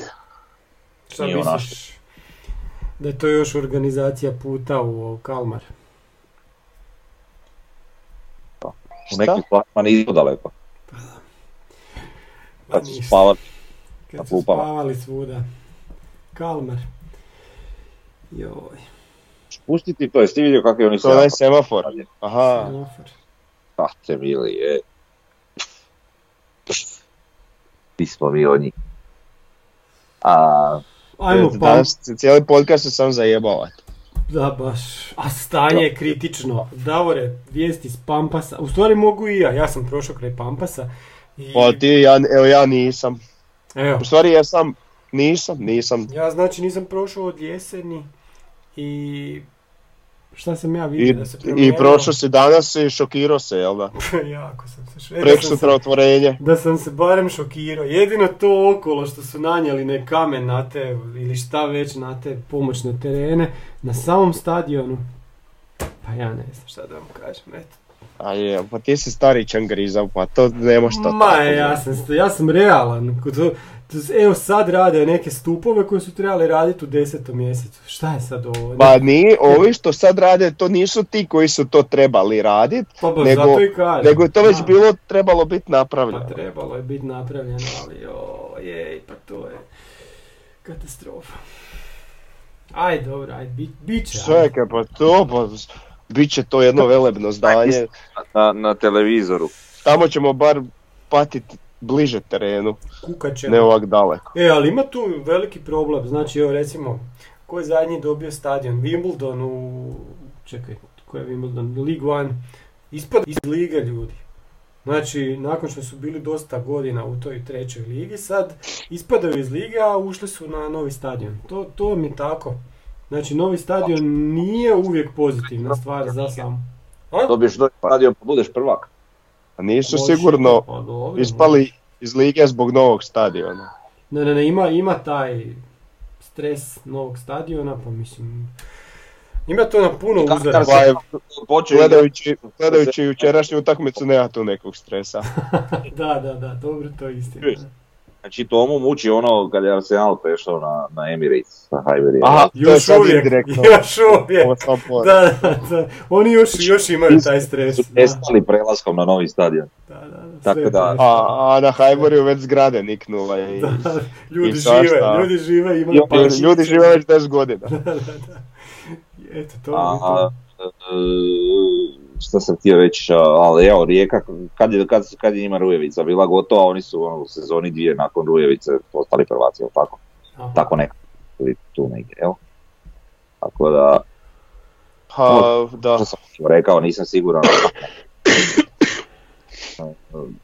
Šta Nije misliš? Da je to još organizacija puta u Kalmar. u Šta? nekim stvarima nismo daleko. Ma Kad su ništa. Na Kad su klupama. spavali svuda. Kalmar. Joj, Pustiti to, jesi ti vidio kakvi oni To je onaj semafor? semafor. Aha. semafor. Te mili, je. Ti smo mi od njih. A, Ajmo pa, Danas cijeli podcast se sam zajebavat. da baš, a stanje je kritično. Davore, vijesti s Pampasa, u stvari mogu i ja, ja sam prošao kraj Pampasa. I, Pa ti, ja, evo ja nisam. Evo, U stvari ja sam, nisam, nisam. ja znači nisam prošao od jeseni i šta sam ja I, vidio da se i prošao si danas i šokirao se, jel da? jako sam se šo- da Prek otvorenje. Da sam se barem šokirao. Jedino to okolo što su nanijeli ne kamen na te ili šta već na te pomoćne terene na samom stadionu. Pa ja ne znam šta da vam kažem, eto. A je, pa ti si stari čangrizam, pa to ne može to Ma tako ja sam, ja sam realan. Evo sad rade neke stupove koje su trebali raditi u desetom mjesecu. Šta je sad ovo? Pa nije, ovi što sad rade, to nisu ti koji su to trebali radit, pa baš nego- zato i kažem. nego je to već bilo, trebalo biti napravljeno. Pa trebalo je biti napravljeno, ali ojej, pa to je katastrofa. Aj, dobro, aj, bit, bit će. Čekaj, pa to, pa, bit će to jedno velebno zdanje. na, na televizoru. Tamo ćemo bar patiti bliže terenu, Kukat ćemo. ne ovak daleko. E, ali ima tu veliki problem, znači evo recimo, ko je zadnji dobio stadion? Wimbledon u, čekaj, ko je Wimbledon? League One, ispod iz lige ljudi. Znači, nakon što su bili dosta godina u toj trećoj ligi, sad ispadaju iz lige, a ušli su na novi stadion. To, to mi je tako. Znači, novi stadion nije uvijek pozitivna stvar za sam. Dobiješ doći radio pa budeš prvak. A nisu sigurno pa dobro, ispali iz lige zbog novog stadiona. Ne, ne, ne, ima, ima taj stres novog stadiona, pa mislim... Ima to na puno Kako uzora. Pa je, Počeo gledajući, gledajući jučerašnju utakmicu nema tu nekog stresa. da, da, da, dobro, to je istina. Znači Tomu muči ono kad je Arsenal prešao na, na Emirates sa Highbury. Aha, to je Još uvijek, indirektno. još uvijek. Da, da, da. Oni još, još imaju taj stres. su nestali prelaskom na novi stadion. da, da, da, Tako sve da- A, a na Hajboriju već zgrade niknula i, Da, ljudi i svašta. žive, ljudi žive, imaju Jo, i ljudi žive već 10 godina. Da, da, da. Eto, to A, je to. e, šta sam htio reći, a, ali evo Rijeka, kad je, kad, kad je njima Rujevica bila gotova, oni su ono, u sezoni dvije nakon Rujevice postali prvaci, jel tako? Aha. Tako nekako, ili tu negdje, jel? Tako da, Pa, da. što sam rekao, nisam siguran.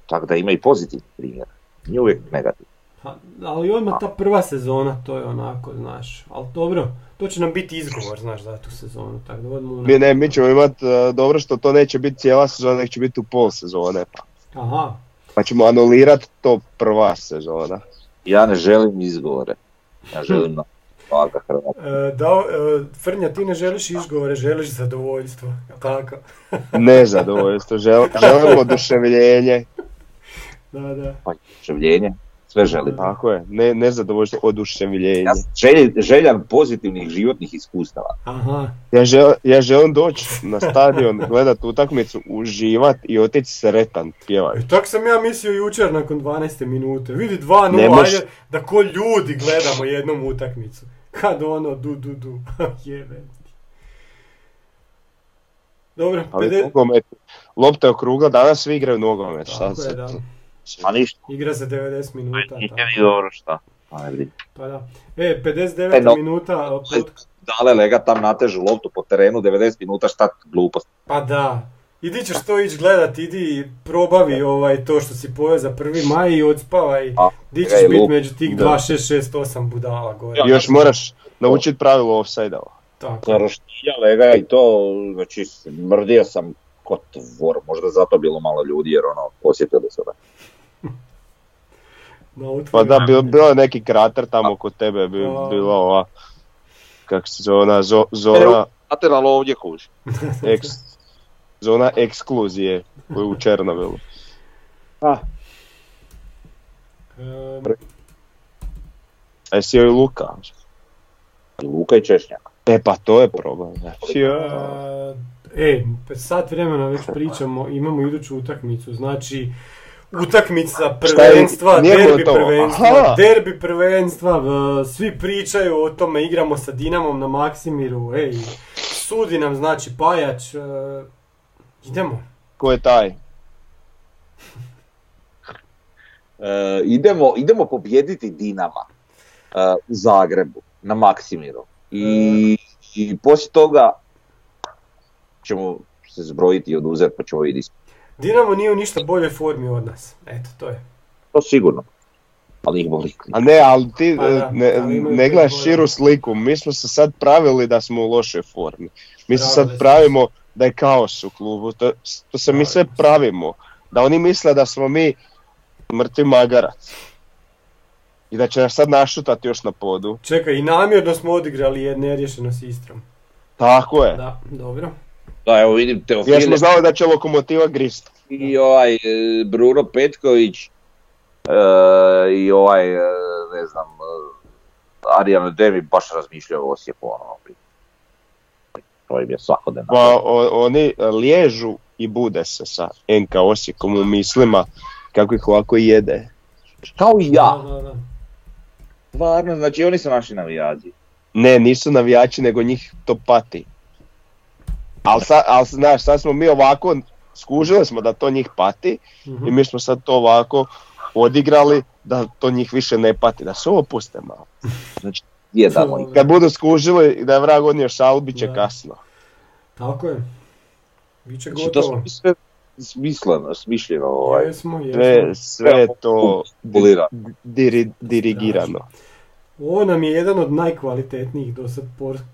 Tako da ima i pozitivni primjer, nije uvijek negativ. Ha, ali odmah ta prva sezona, to je onako, znaš, ali dobro, to će nam biti izgovor, znaš, za tu sezonu, tako da odmah... Mi, ne, mi ćemo imati dobro što to neće biti cijela sezona, nego će biti u pol sezone. Aha, Pa ćemo anulirati to prva sezona. Ja ne želim izgovore, ja želim na e, da, e, Frnja, ti ne želiš izgovore, želiš zadovoljstvo, tako? Nezadovoljstvo, žel, želimo oduševljenje. Da, da. Pa življenje, sve želim. Tako je, ne, nezadovoljstvo, oduševljenje. Ja želj, željan pozitivnih životnih iskustava. Aha, Ja, žel, ja želim doći na stadion, gledat utakmicu, uživat i otići sretan pjevajući. i tak sam ja mislio jučer nakon 12. minute, vidi 2-0, Ne moš- ajde, da ko ljudi gledamo jednom utakmicu. Kad ono, du, du, du, jebe. Dobro, Ali 50 nogomet, lopta je okrugla, danas svi igraju nogomet. Šta se- da. A ništa, Igra se 90 minuta. nije ni dobro šta. Ajde. Pa da. E, 59 E, no. minuta, pod... Dale lega tam natežu loptu po terenu 90 minuta, šta glupost. pa da. Idi ćeš to ići gledat, idi i probavi ovaj, to što si pojeo za prvi maj i odspavaj. A, Di ćeš biti lup. među tih Da. 2, 6, 6, 8 budala gore. Ja. Još moraš naučiti pravilo offside-a. Tako. Roštilja lega i to, znači mrdio sam ko tvor, možda zato bilo malo ljudi jer ono, osjetili su me. Na Pa da, bilo, bilo je neki krater tamo kod tebe, bi, A. bila ova, kako se zove, ona zo- zona, Lateral ovdje kuži. eks, zona ekskluzije u Černovilu. Ehm, A jesi joj Luka? I Luka i Češnjak. E pa to je problem. znači. a, E, sat vremena već pričamo, imamo iduću utakmicu, znači utakmica prvenstva, Nije derbi prvenstva, Aha. derbi prvenstva, v- svi pričaju o tome, igramo sa Dinamom na Maksimiru, ej, sudi nam znači Pajač, e, idemo. Ko je taj? E, idemo, idemo pobjediti Dinama e, u Zagrebu na Maksimiru. I, i poslije toga ćemo se zbrojiti i oduzeti pa ćemo vidjeti. Dinamo nije u ništa boljoj formi od nas, eto, to je. To sigurno. Ali ih boli. A ne, ali ti Pa da, ne, ali ne gledaš širu sliku. Mi smo se sad pravili da smo u lošoj formi. Mi se sad pravimo da je kaos u klubu. To, to se mi sve pravimo. Da oni misle da smo mi mrtvi magarac. I da će nas sad našutati još na podu. Čekaj, i namjerno smo odigrali jedne neriješeno s Istrom. Tako je. Da, dobro. Da, evo vidim Jer Teofile smo znali da će lokomotiva grist. i ovaj e, Bruno Petković e, i ovaj, e, ne znam, Arijan Demi baš razmišljaju o Osijeku. Ono, to im je svakodnevno. Pa o- oni liježu i bude se sa NK Osijekom u mislima kako ih ovako jede. Kao i ja. Stvarno, znači oni su naši navijači. Ne, nisu navijači, nego njih to pati. Ali sad, al, znaš, sad smo mi ovako, skužili smo da to njih pati Mhm. i mi smo sad to ovako odigrali da to njih više ne pati, da se opuste malo. Znači, jedamo ih. Kad budu skužili da je vrag odnio šalu, bit će Da. kasno. Tako je. Biće Znači, to smo gotovo. sve smisleno, smišljeno. Ovaj. Jesmo, jesmo. Sve, sve to dirigirano. Ovo nam je jedan od najkvalitetnijih do sad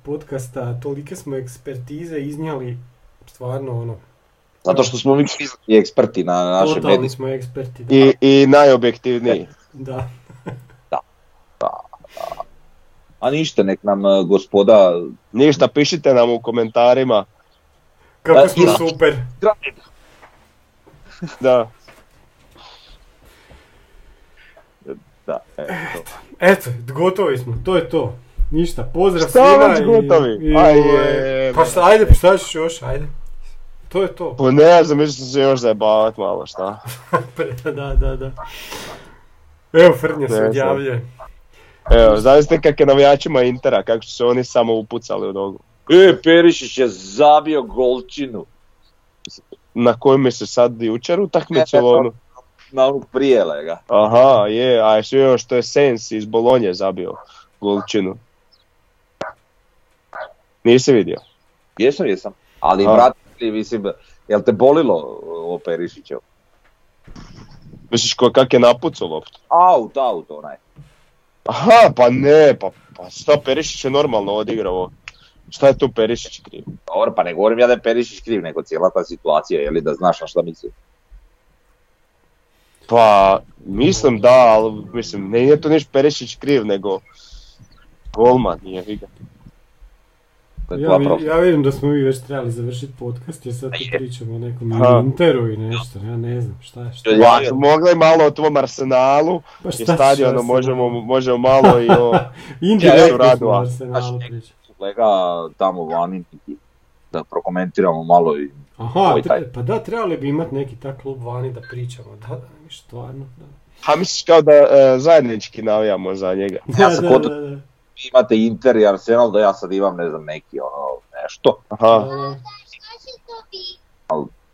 podcasta, tolike smo ekspertize iznijeli, stvarno ono, Zato što smo mi svi eksperti na našem totalni mediju. smo eksperti. Da. I, i najobjektivniji. da. A ništa, nek nam e, gospoda... Ništa, pišite nam u komentarima. Kako Da, smo i- super. Da. Da, eto. Eto, gotovi smo, to je to. Ništa, pozdrav Šta svima i- gotovi? i, Aj, ovaj, je, Pa šta, ajde, pa šta ćeš još, ajde. To je to. Pa ne znam, mislim se još zajebavat malo, šta. da, da, da. Evo, Frnja se odjavljuje. Evo, zamislite kak je navijačima Intera, kako su se oni samo upucali u nogu. E, Perišić je zabio golčinu Na kojoj mi se sad jučer utakmicu onu? Na onog prije lega. Aha, je, a jesi vidio što je Sens iz Bolonje zabio golčinu. Nisi vidio? Jesam, jesam. Ali, brate, mislim, jel te bolilo o Perišiću? Misliš ko, kak je napucao loptu? Aut, aut, onaj. Aha, pa ne, pa, pa šta Perišić je normalno odigrao. Šta je tu Perišić kriv? Dobro, pa ne govorim ja da je Perišić kriv, nego cijela ta situacija, je li da znaš na šta mislim. Pa, mislim da, ali mislim, ne je to niš Perišić kriv, nego golman je ga. To je Ja, ja vidim da smo mi već trebali završiti podcast jer sad tu Je. pričamo o nekom. Interu i nešto, ja ne znam šta je šta. Ja- Pa, mogli malo o tvom Arsenalu Pa i stadionu, možemo, možemo malo i o... Indirektno radu, Arsenalu. Kolega tamo vani, da prokomentiramo malo i Aha, Ovaj tre- pa da, trebali bi imati neki tak klub vani da pričamo, da, mi stvarno, da. Ha, misliš kao da e, zajednički navijamo za njega? Ja Da, sam kod- da, da, vi imate Inter i Arsenal, da ja sad imam, ne znam, neki ono, nešto. Aha, da, da.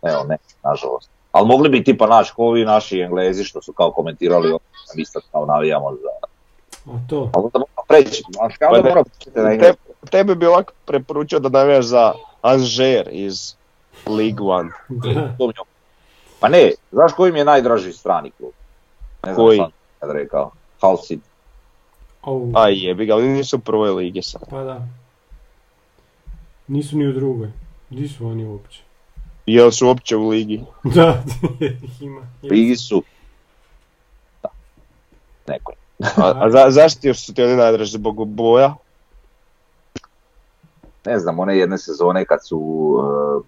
Evo, ne, nažalost. Ali mogli bi tipa naš, ko ovi naši englezi što su kao komentirali, ono, mi isto kao navijamo za... A to, Ali da moramo preći, znaš, kao Pa da ne, moramo preći na Te, engleski. tebi bi ovako preporučio da navijaš za Angers iz League One. Da. Pa ne, znaš koji mi je najdraži strani klub? Ne znam Koji? sam kad rekao. Hull City. Au, Aj jebi ga, oni nisu u prvoj ligi sad. pa da. Nisu ni u drugoj. Di su oni uopće? Jel su uopće u ligi? Da, ih ima. Ligi su. nekoj. A, a za, zašto su ti oni najdraži zbog boja? Ne znam, one jedne sezone kad su, e,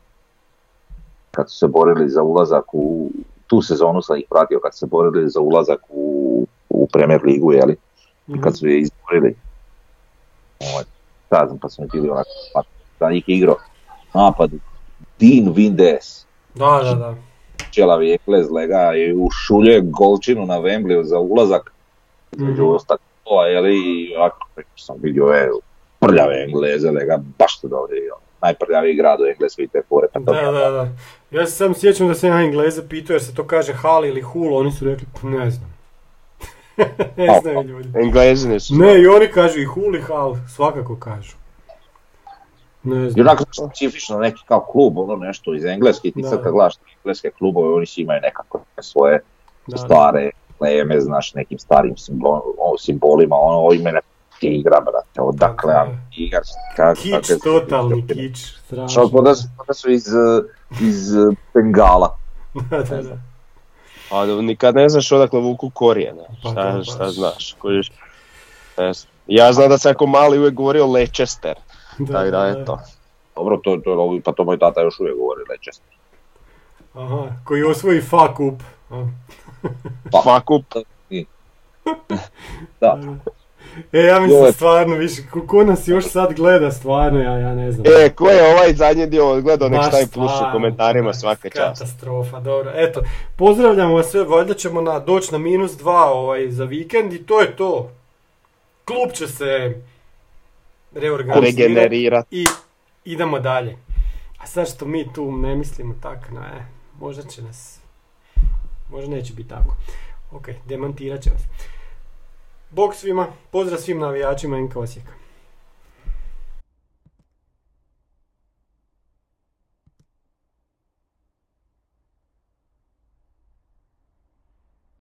kad su se borili za ulazak u, tu sezonu sam ih pratio, kad su se borili za ulazak u, u Premier ligu, jeli, Mhm. kad su je izborili. Ovaj, sad znam, pa su mi bili onako, pa za njih igrao napad Dean Vindes, Da, da, da. čelavi Eklez lega i ušulje golčinu na Wembleyu za ulazak Mhm. ostalih toga, jeli, preko sam vidio e, prljave Engleze, lega, baš su dobri, ono, najprljaviji grad u Engleskoj i te fore, pa Da, da, da. Ja se sam sjećam da sam ja Engleze pitao jer se to kaže Hal ili Hul, oni su rekli, "Pa ne znam. ne znaju ljudi. Englezini su. Ne, i oni kažu i Hul i Hal, svakako kažu. Ne I znam. onako specifično neki kao klub, ono nešto iz Engleske, i ti Da. sad kad gledaš engleske klubove, oni svi imaju nekako svoje Da, stare pleme, znaš, nekim starim simbol- o, simbolima, ono, ovo ime ti igra, brate, odakle, vam igraš, kak, Kič, kakve- totalni kič, Što strašno. da su, da su iz, iz Bengala. Da, da, da. A da nikad ne znaš odakle vuku korijene. Pa Šta, šta znaš, kojiš. Ne znam. Ja znam da sam jako mali uvijek govorio Leicester, tako da eto. Dobro, to, to, pa to moj tata još uvijek govori Leicester. Aha, koji osvoji fuck up. Pa. Fuck up. Da, E, ja mislim stvarno, više, ko, nas još sad gleda stvarno, ja, ja ne znam. E, ko je ovaj zadnji dio gledao, nek stavi plus u komentarima svaka čast. Katastrofa, dobro. Eto, pozdravljamo vas sve, valjda ćemo na, doći na minus dva ovaj, za vikend i to je to. Klub će se reorganizirati i idemo dalje. A sad što mi tu ne mislimo tako, ne, možda će nas, možda neće biti tako. Ok, demantirat će vas. Bog svima, pozdrav svim navijačima NK Osijeka.